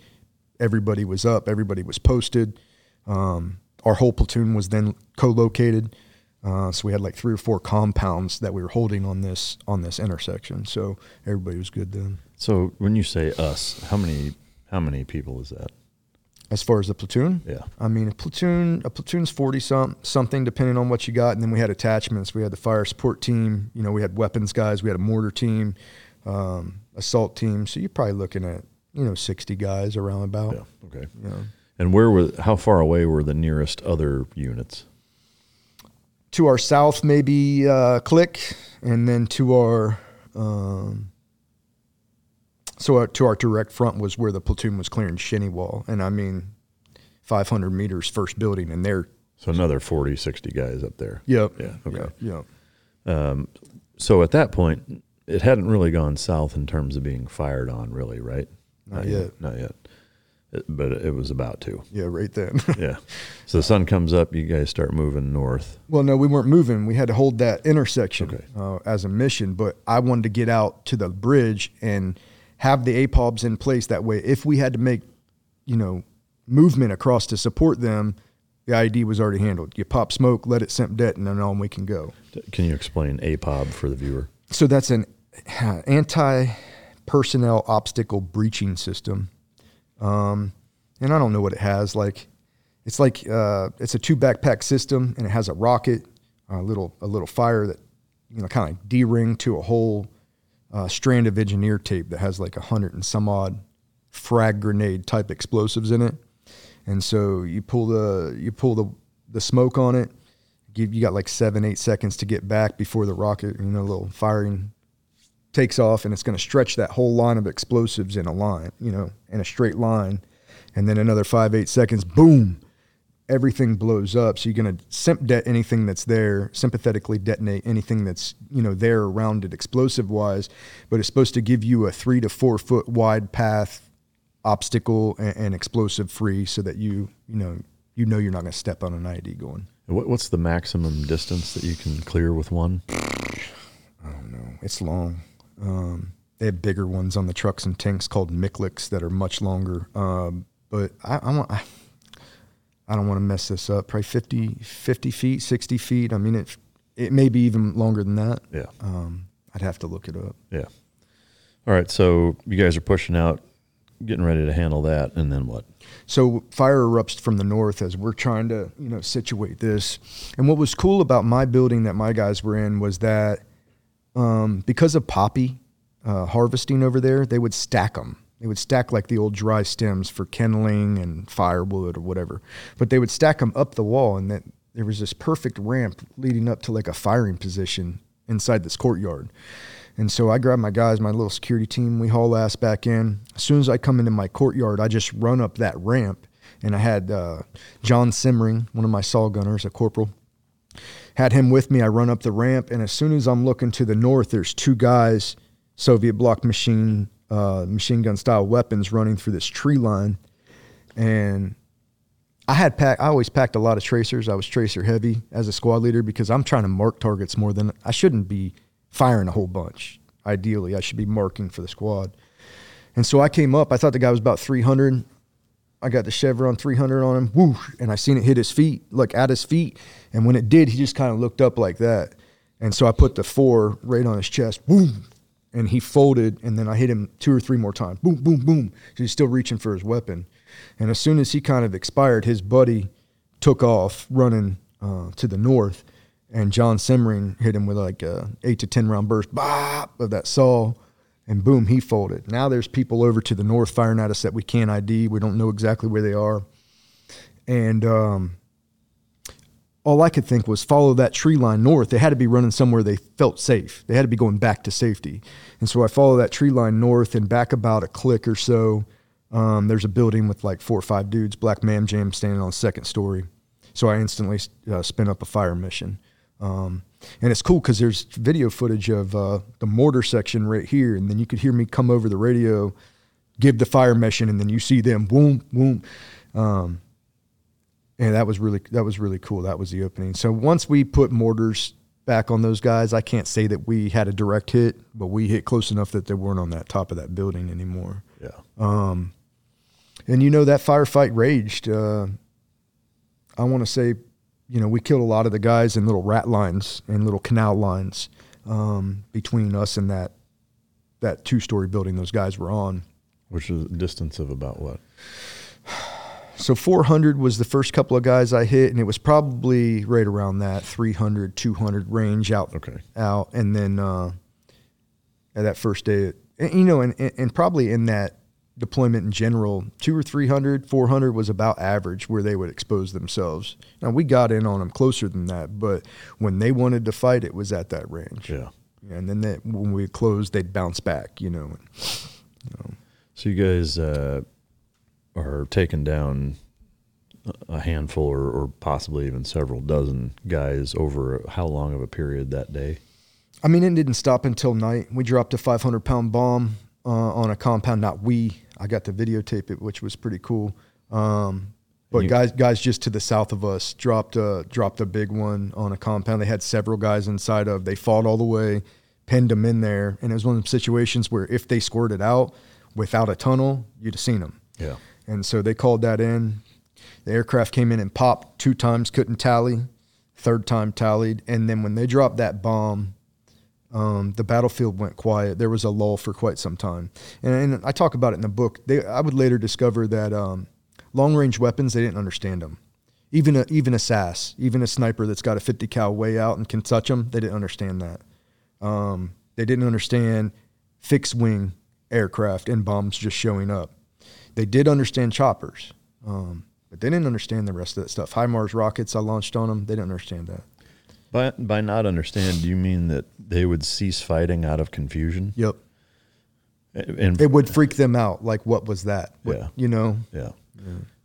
everybody was up, everybody was posted. Um, our whole platoon was then co-located, uh, so we had like three or four compounds that we were holding on this on this intersection. So everybody was good then. So when you say us, how many how many people is that? As far as the platoon, Yeah. I mean a platoon a platoon's forty some something depending on what you got, and then we had attachments. We had the fire support team. You know, we had weapons guys. We had a mortar team, um, assault team. So you're probably looking at you know sixty guys around about. Yeah. Okay. You know. And where were how far away were the nearest other units? to our south, maybe uh, Click, and then to our um, so our, to our direct front was where the platoon was clearing Shinny Wall, and I mean, 500 meters first building, and there. So another 40, 60 guys up there. Yep. Yeah, okay. Yep. yep. So at that point, it hadn't really gone south in terms of being fired on, really, right? Not yet. Not yet. It, but it was about to. Yeah, right then. Yeah. so the sun comes up, you guys start moving north. well, no, we weren't moving. We had to hold that intersection Okay. uh, as a mission, but I wanted to get out to the bridge and have the APOBs in place. That way, if we had to make, you know, movement across to support them, the ID was already handled. You pop smoke, let it simp det, and then on we can go. Can you explain APOB for the viewer? So that's an anti personnel obstacle breaching system. Um, and I don't know what it has. Like, it's like uh, it's a two backpack system, and it has a rocket, a little a little fire that you know kind of D ring to a whole uh, strand of engineer tape that has like a hundred and some odd frag grenade type explosives in it. And so you pull the you pull the the smoke on it. You got like seven eight seconds to get back before the rocket, you know, little firing takes off, and it's going to stretch that whole line of explosives in a line, you know, in a straight line, and then another five eight seconds, boom, everything blows up. So you're going to simp det anything that's there, sympathetically detonate anything that's you know there around it, explosive wise, but it's supposed to give you a three to four foot wide path obstacle and, and explosive free so that you you know you know you're not going to step on an ID going. What, what's the maximum distance that you can clear with one? I don't know. It's long. Um, they have bigger ones on the trucks and tanks called MICLICs that are much longer. Um, but I, I want I, I don't want to mess this up. Probably 50, 50 feet, sixty feet. I mean it. It may be even longer than that. Yeah. Um, I'd have to look it up. Yeah. All right. So you guys are pushing out, getting ready to handle that, and then what? So fire erupts from the north as we're trying to, you know, situate this. And what was cool about my building that my guys were in was that um, because of poppy uh, harvesting over there, they would stack them. They would stack like the old dry stems for kindling and firewood or whatever. But they would stack them up the wall, and that there was this perfect ramp leading up to like a firing position inside this courtyard. And so I grab my guys, my little security team, we haul ass back in. As soon as I come into my courtyard, I just run up that ramp. And I had uh, John Simmering, one of my saw gunners, a corporal, had him with me. I run up the ramp, and as soon as I'm looking to the north, there's two guys, Soviet block machine, uh, machine gun style weapons running through this tree line. And I had packed. I always packed a lot of tracers. I was tracer heavy as a squad leader because I'm trying to mark targets more than I shouldn't be firing a whole bunch. Ideally, I should be marking for the squad. And so I came up. I thought the guy was about 300. I got the Chevron 300 on him, whoosh, and I seen it hit his feet, like at his feet. And when it did, he just kind of looked up like that. And so I put the four right on his chest, boom. And he folded, and then I hit him two or three more times. Boom, boom, boom. He's still reaching for his weapon, and as soon as he kind of expired, his buddy took off running uh, to the north, and John Simmering hit him with like a eight to ten round burst, bop of that saw, and boom, he folded. Now there's people over to the north firing at us that we can't ID. We don't know exactly where they are, and um, all I could think was follow that tree line north. They had to be running somewhere they felt safe. They had to be going back to safety. And so I follow that tree line north and back about a click or so. Um, there's a building with like four or five dudes, black mam jam standing on the second story. So I instantly uh, spin up a fire mission. Um, and it's cool because there's video footage of uh, the mortar section right here. And then you could hear me come over the radio, give the fire mission, and then you see them boom, boom. Um, and that was really that was really cool. That was the opening. So once we put mortars back on those guys, I can't say that we had a direct hit, but we hit close enough that they weren't on that top of that building anymore. Yeah. Um, and you know that firefight raged. Uh, I want to say, you know, we killed a lot of the guys in little rat lines and little canal lines um, between us and that that two story building those guys were on. Which is a distance of about what? So 400 was the first couple of guys I hit, and it was probably right around that 300, 200 range out. Okay. Out, and then uh, at that first day, and, you know, and, and probably in that deployment in general, two or 300, 400 was about average where they would expose themselves. Now we got in on them closer than that, but when they wanted to fight, it was at that range. Yeah. And then they, when we closed, they'd bounce back, you know. So you guys uh, are taking down a handful or, or possibly even several dozen guys over how long of a period that day? I mean, it didn't stop until night. We dropped a 500 pound bomb uh, on a compound. Not we. I got to videotape it, which was pretty cool. Um, but You- guys, guys just to the south of us dropped a dropped a big one on a compound. They had several guys inside of. They fought all the way, pinned them in there, and it was one of the situations where if they squirted out without a tunnel, you'd have seen them. Yeah. And so they called that in. The aircraft came in and popped two times, couldn't tally. Third time tallied. And then when they dropped that bomb, um, the battlefield went quiet. There was a lull for quite some time. And, and I talk about it in the book. They, I would later discover that um, long range weapons, they didn't understand them. Even a, even a SAS, even a sniper that's got a 50 cal way out and can touch them, they didn't understand that. Um, they didn't understand fixed wing aircraft and bombs just showing up. They did understand choppers, um, but they didn't understand the rest of that stuff. HIMARS rockets I launched on them, they didn't understand that. By, by not understand, do you mean that they would cease fighting out of confusion? Yep. And It would freak them out. Like, what was that? What- Yeah. You know? yeah.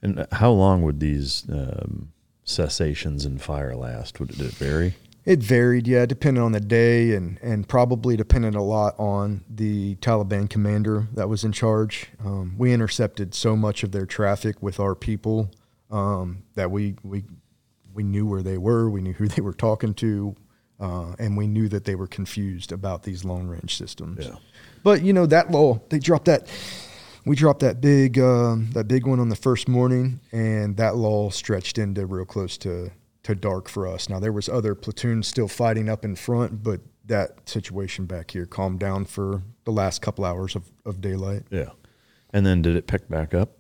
And how long would these um, cessations in fire last? Would it vary? It varied, yeah, depending on the day and, and probably depended a lot on the Taliban commander that was in charge. Um, we intercepted so much of their traffic with our people um, that we, we, we knew where they were, we knew who they were talking to, uh, and we knew that they were confused about these long range systems. Yeah. But you know that lull, they dropped that. We dropped that big, um, that big one on the first morning, and that lull stretched into real close to to dark for us. Now there was other platoons still fighting up in front, but that situation back here calmed down for the last couple hours of, of daylight. Yeah. And then did it pick back up?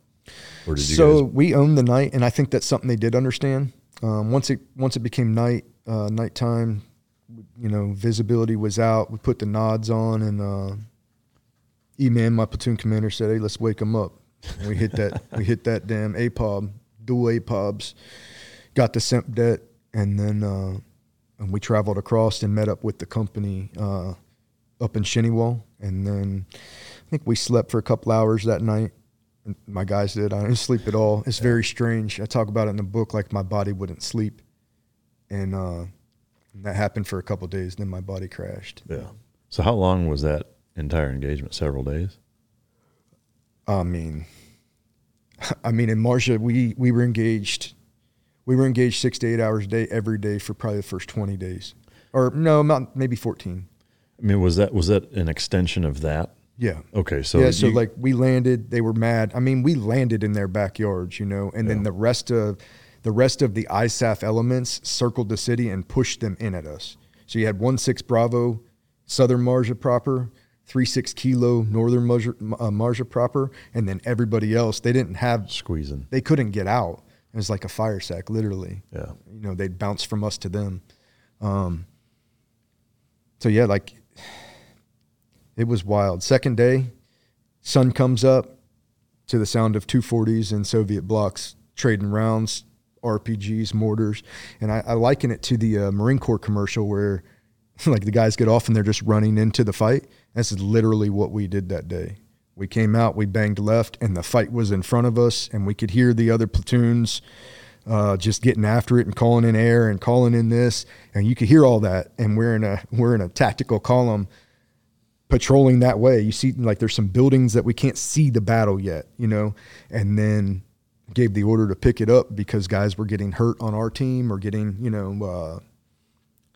Or did you So guys? we owned the night, and I think that's something they did understand. Um, once it once it became night, uh, nighttime, you know, visibility was out. We put the nods on, and uh, E-man, my platoon commander, said, "Hey, let's wake them up." And we hit that. we hit that damn APOB, dual APOBs. Got the SEMPDET, and then uh, and we traveled across and met up with the company uh, up in Shinnywall, and then I think we slept for a couple hours that night. And My guys did. I didn't sleep at all. It's very strange. I talk about it in the book, like my body wouldn't sleep, and uh, that happened for a couple days. Then my body crashed. Yeah. So how long was that entire engagement? Several days? I mean, I mean, in Marjah, we we were engaged. We were engaged six to eight hours a day every day for probably the first twenty days, or no, not maybe fourteen. I mean, was that was that an extension of that? Yeah. Okay, so yeah, so you- like we landed, they were mad. I mean, we landed in their backyards, you know, and then the rest of the rest of the ISAF elements circled the city and pushed them in at us. So you had one six Bravo, Southern Marjah proper, three six kilo northern Marjah, uh, Marjah proper, and then everybody else they didn't have Squeezing. they couldn't get out. It was like a fire sack, literally. Yeah. You know, they'd bounce from us to them. Um, so yeah, like it was wild. Second day, sun comes up to the sound of 240s and Soviet blocks trading rounds, RPGs, mortars, and I, I liken it to the uh, Marine Corps commercial where like the guys get off and they're just running into the fight. This is literally what we did that day. We came out, we banged left, and the fight was in front of us, and we could hear the other platoons uh, just getting after it and calling in air and calling in this, and you could hear all that. And we're in a we're in a tactical column patrolling that way. You see, like there's some buildings that we can't see the battle yet, you know, and then gave the order to pick it up because guys were getting hurt on our team or getting, you know, uh,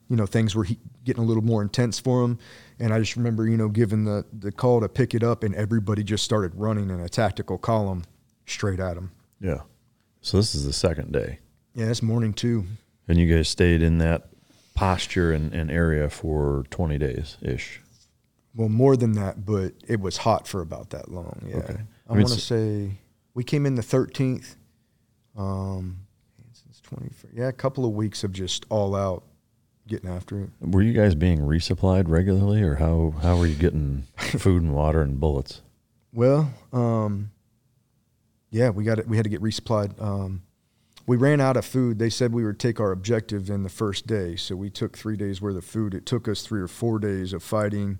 you know, things were he- getting a little more intense for them. And I just remember, you know, giving the, the call to pick it up, and everybody just started running in a tactical column straight at them. Yeah. So this is the second day. Yeah, it's morning too. And you guys stayed in that posture and, and area for 20 days ish. Well, more than that, but it was hot for about that long. Yeah, Okay. I, I mean, want to say we came in the thirteenth. Um, since. Yeah, a couple of weeks of just all out getting after it. Were you guys being resupplied regularly or how, how were you getting food and water and bullets? Well, um, yeah, we got it. We had to get resupplied. Um, we ran out of food. They said we would take our objective in the first day, so we took three days worth of food. It took us three or four days of fighting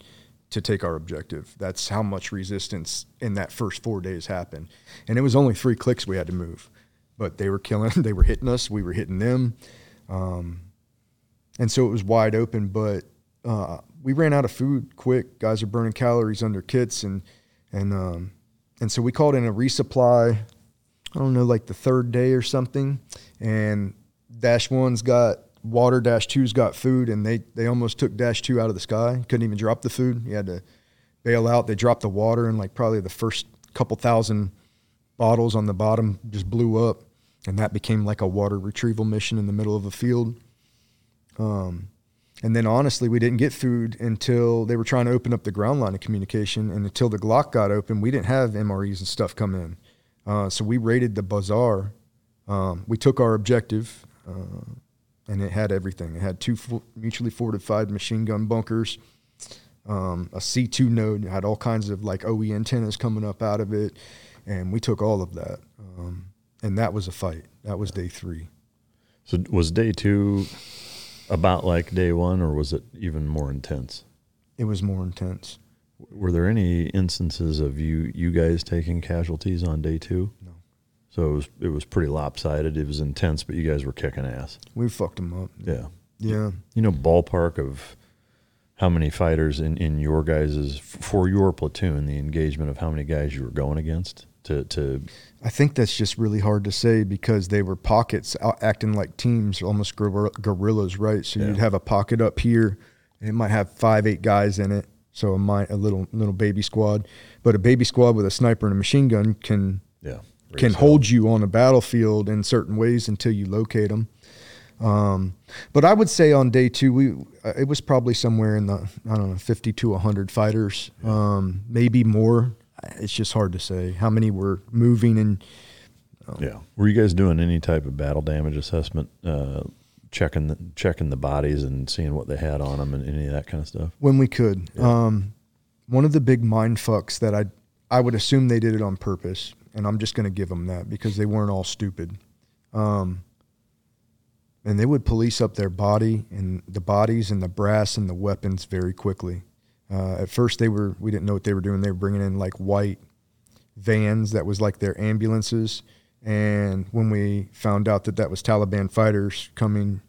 to take our objective. That's how much resistance in that first four days happened, and it was only three clicks we had to move, but they were killing. They were hitting us. We were hitting them, um, and so it was wide open. But uh, we ran out of food quick. Guys are burning calories under kits, and and um, and so we called in a resupply. I don't know, like the third day or something, and Dash One's got water. Dash Two's got food, and they they almost took Dash Two out of the sky. Couldn't even drop the food. He had to bail out. They dropped the water, and like probably the first couple thousand bottles on the bottom just blew up, and that became like a water retrieval mission in the middle of a field. Um, and then honestly, we didn't get food until they were trying to open up the ground line of communication. And until the GLOC got open, we didn't have MREs and stuff come in. Uh, so we raided the bazaar. Um, we took our objective, uh, and it had everything. It had two fo- mutually fortified machine gun bunkers, um, a C2 node, it had all kinds of like OE antennas coming up out of it. And we took all of that. Um, and that was a fight. That was day three. So was day two about like day one or was it even more intense? It was more intense. Were there any instances of you you guys taking casualties on day two? No. So it was it was pretty lopsided. It was intense, but you guys were kicking ass. We fucked them up. Yeah. Yeah. You know, ballpark of how many fighters in, in your guys's for your platoon, the engagement of how many guys you were going against to to I think that's just really hard to say because they were pockets acting like teams, almost guerrillas, right? So Yeah. you'd have a pocket up here, and it might have five, eight guys in it. So a, mi- a little little baby squad, but a baby squad with a sniper and a machine gun can yeah can hold you on a battlefield in certain ways until you locate them. Um, but I would say on day two, we uh, it was probably somewhere in the I don't know fifty to hundred fighters, um, maybe more. It's just hard to say how many were moving and Yeah. Were you guys doing any type of battle damage assessment, uh, checking the, checking the bodies and seeing what they had on them and any of that kind of stuff? when we could. Um, one of the big mind fucks that I I would assume they did it on purpose, and I'm just going to give them that because they weren't all stupid. Um, and they would police up their body and the bodies and the brass and the weapons very quickly. Uh, at first, they were we didn't know what they were doing. They were bringing in like white vans that was like their ambulances. And when we found out that that was Taliban fighters coming,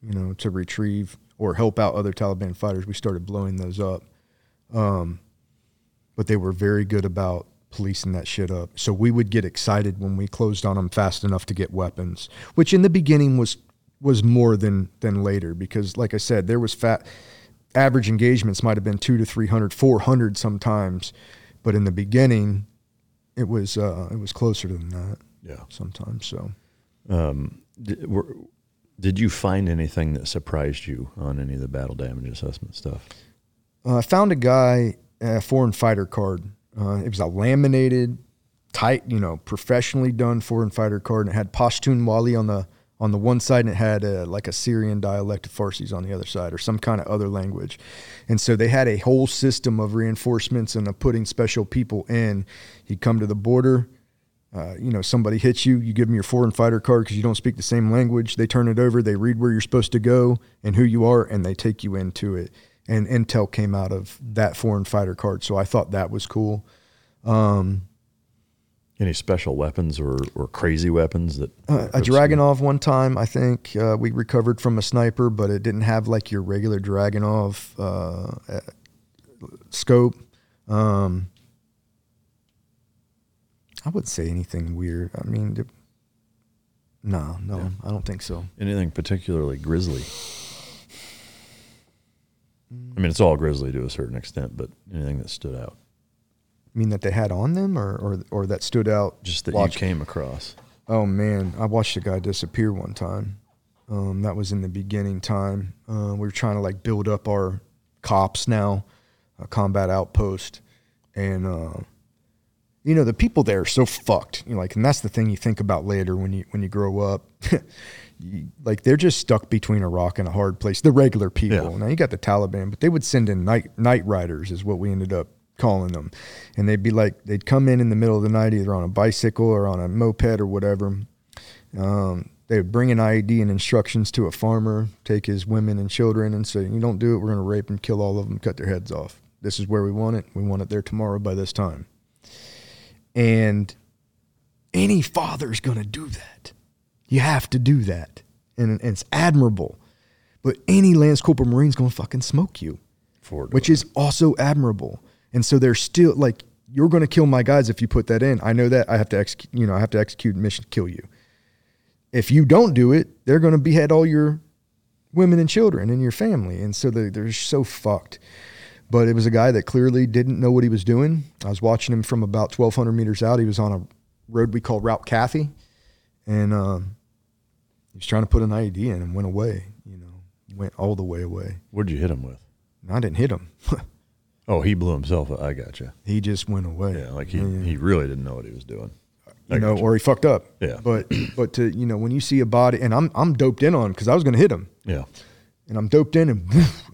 you know, to retrieve or help out other Taliban fighters, we started blowing those up. Um, but they were very good about policing that shit up. So we would get excited when we closed on them fast enough to get weapons, which in the beginning was was more than than later because, like I said, there was fat average engagements might have been two to 300, 400 sometimes, but in the beginning, it was uh, it was closer than that Yeah. sometimes. So Um, did, were, did you find anything that surprised you on any of the battle damage assessment stuff? Uh, I found a guy a foreign fighter card. Uh, it was a laminated, tight, you know, professionally done foreign fighter card, and it had Pashtunwali on the on the one side, and it had a, like a Syrian dialect of Farsis on the other side, or some kind of other language. And so they had a whole system of reinforcements and of putting special people in. He'd come to the border. Uh, you know, somebody hits you, you give them your foreign fighter card because you don't speak the same language. They turn it over, they read where you're supposed to go and who you are, and they take you into it. And intel came out of that foreign fighter card, so I thought that was cool. Um, Any special weapons or, or crazy weapons that uh, a Dragunov one time, I think uh, we recovered from a sniper, but it didn't have like your regular Dragunov uh, scope. Um, I wouldn't say anything weird. I mean, it- no, no, I don't think so. anything particularly grisly? I mean, it's all grisly to a certain extent, but anything that stood out, mean that they had on them, or or, or that stood out. just that watch- you came across. Oh man, I watched a guy disappear one time. Um, that was in the beginning time. Uh, we were trying to like build up our COPs now, a combat outpost, and uh, you know the people there are so fucked. You know, like, and that's the thing you think about later when you when you grow up. You- like they're just stuck between a rock and a hard place. The regular people. Yeah. Now you got the Taliban, but they would send in night night riders, is what we ended up calling them, and they'd be like they'd come in in the middle of the night, either on a bicycle or on a moped or whatever. Um, they would bring an IED and instructions to a farmer, take his women and children, and say, "You don't do it, we're going to rape and kill all of them, cut their heads off. This is where we want it. We want it there tomorrow by this time." And any father's going to do that. You have to do that, and, and it's admirable. But any Lance Corporal Marine's going to fucking smoke you For which is also admirable. And so they're still like, you're going to kill my guys if you put that in. I know that I have to execute, you know, I have to execute mission to kill you. If you don't do it, they're going to behead all your women and children and your family. And so they, they're so fucked. But it was a guy that clearly didn't know what he was doing. I was watching him from about 1,200 meters out. He was on a road we call Route Cathy. And um, he was trying to put an IED in and went away, you know, went all the way away. What'd you hit him with? I didn't hit him. Oh, he blew himself up. I got you. he just went away. Yeah, like he, he really didn't know what he was doing. I you know, or he fucked up. Yeah. But but to you know when you see a body, and I'm I'm doped in on because I was going to hit him, Yeah. and I'm doped in, and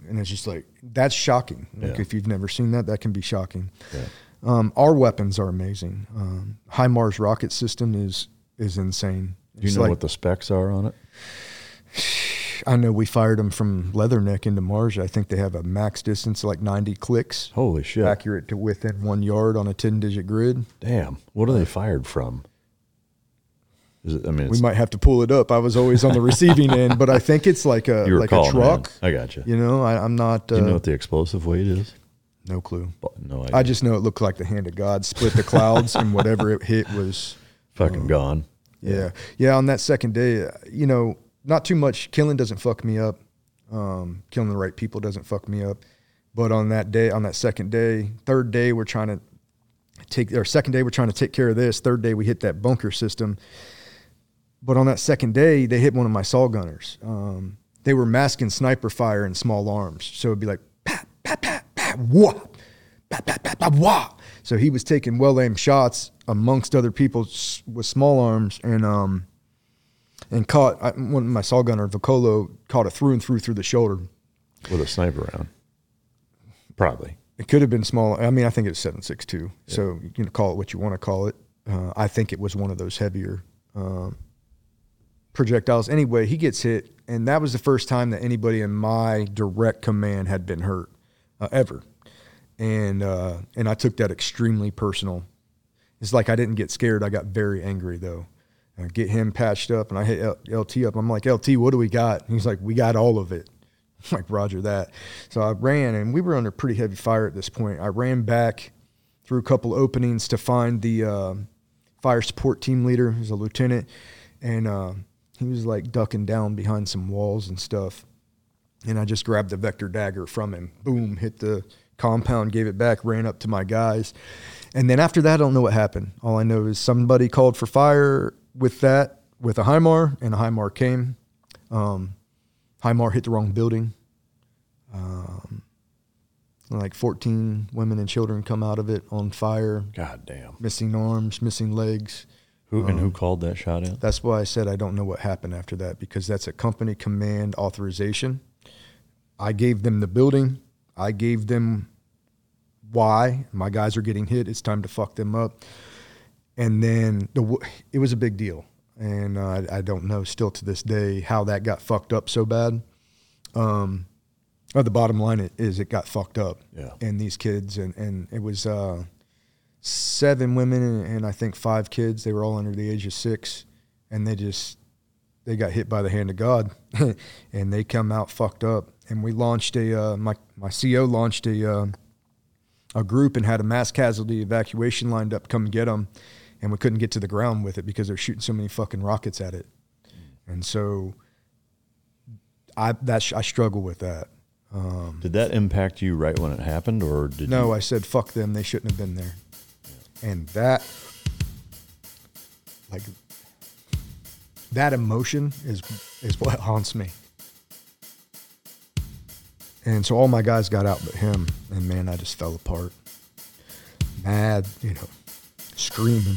and it's just like that's shocking. Like Yeah. if you've never seen that, that can be shocking. Yeah. Um, our weapons are amazing. Um, HIMARS rocket system is is insane. Do you It's know like- what the specs are on it? I know we fired them from Leatherneck into Marjah. I think they have a max distance of like 90 clicks, Holy shit. accurate to within one yard on a 10 digit grid. Damn. What are they fired from? Is it, I mean, We might have to pull it up. I was always on the receiving end, but I think it's like a like a truck. in. I got you. You know, I, I'm not. Uh, Do you know what the explosive weight is? no clue. No idea. I just know it looked like the hand of God split the clouds, and whatever it hit was. fucking gone. Yeah, yeah. On that second day, uh, you know, not too much. Killing doesn't fuck me up. Um, killing the right people doesn't fuck me up. But on that day, on that second day, third day, we're trying to take. Or second day, we're trying to take care of this. Third day, we hit that bunker system. But on that second day, they hit one of my SAW gunners. Um, they were masking sniper fire in small arms, so it'd be like pat pat pat pat wah, pat pat pat pat wah. So he was taking well aimed shots amongst other people with small arms, and um, and caught I, one of my SAW gunner Vocolo caught it through and through through the shoulder. With a sniper round. Probably. It could have been small. I mean, I think it was seven six two. So you can call it what you want to call it. Uh, I think it was one of those heavier um, projectiles. Anyway, he gets hit, and that was the first time that anybody in my direct command had been hurt uh, ever. And uh, and I took that extremely personal. It's like I didn't get scared. I got very angry though. I get him patched up, and I hit LT up. I'm like, LT, what do we got? And he's like, we got all of it. I'm like, Roger that. So I ran, and we were under pretty heavy fire at this point. I ran back through a couple openings to find the uh, fire support team leader, who's a lieutenant, and uh, he was like ducking down behind some walls and stuff. And I just grabbed the vector dagger from him. Boom, hit the compound, gave it back, ran up to my guys. And then after that, I don't know what happened. All I know is somebody called for fire with that, with a HIMAR, and a HIMAR came. Um, HIMAR hit the wrong building. Um, Like 14 women and children come out of it on fire, God damn. missing arms, missing legs. Who and who called that shot in? That's why I said I don't know what happened after that because that's a company command authorization. I gave them the building. I gave them why my guys are getting hit. It's time to fuck them up. And then the it was a big deal, and uh, I, I don't know still to this day how that got fucked up so bad. Um, but the bottom line is it got fucked up. Yeah. And these kids and and it was uh, seven women and, and I think five kids. They were all under the age of six, and they just they got hit by the hand of God, and they come out fucked up. And we launched a uh, my my CO launched a uh, a group and had a mass casualty evacuation lined up, to come get them, and we couldn't get to the ground with it because they're shooting so many fucking rockets at it, and so I that I struggle with that. Um, did that impact you right when it happened, or did No, you? I said fuck them. They shouldn't have been there. And that, like, that emotion is is what haunts me. And so all my guys got out but him, and man, I just fell apart. Mad, you know, screaming.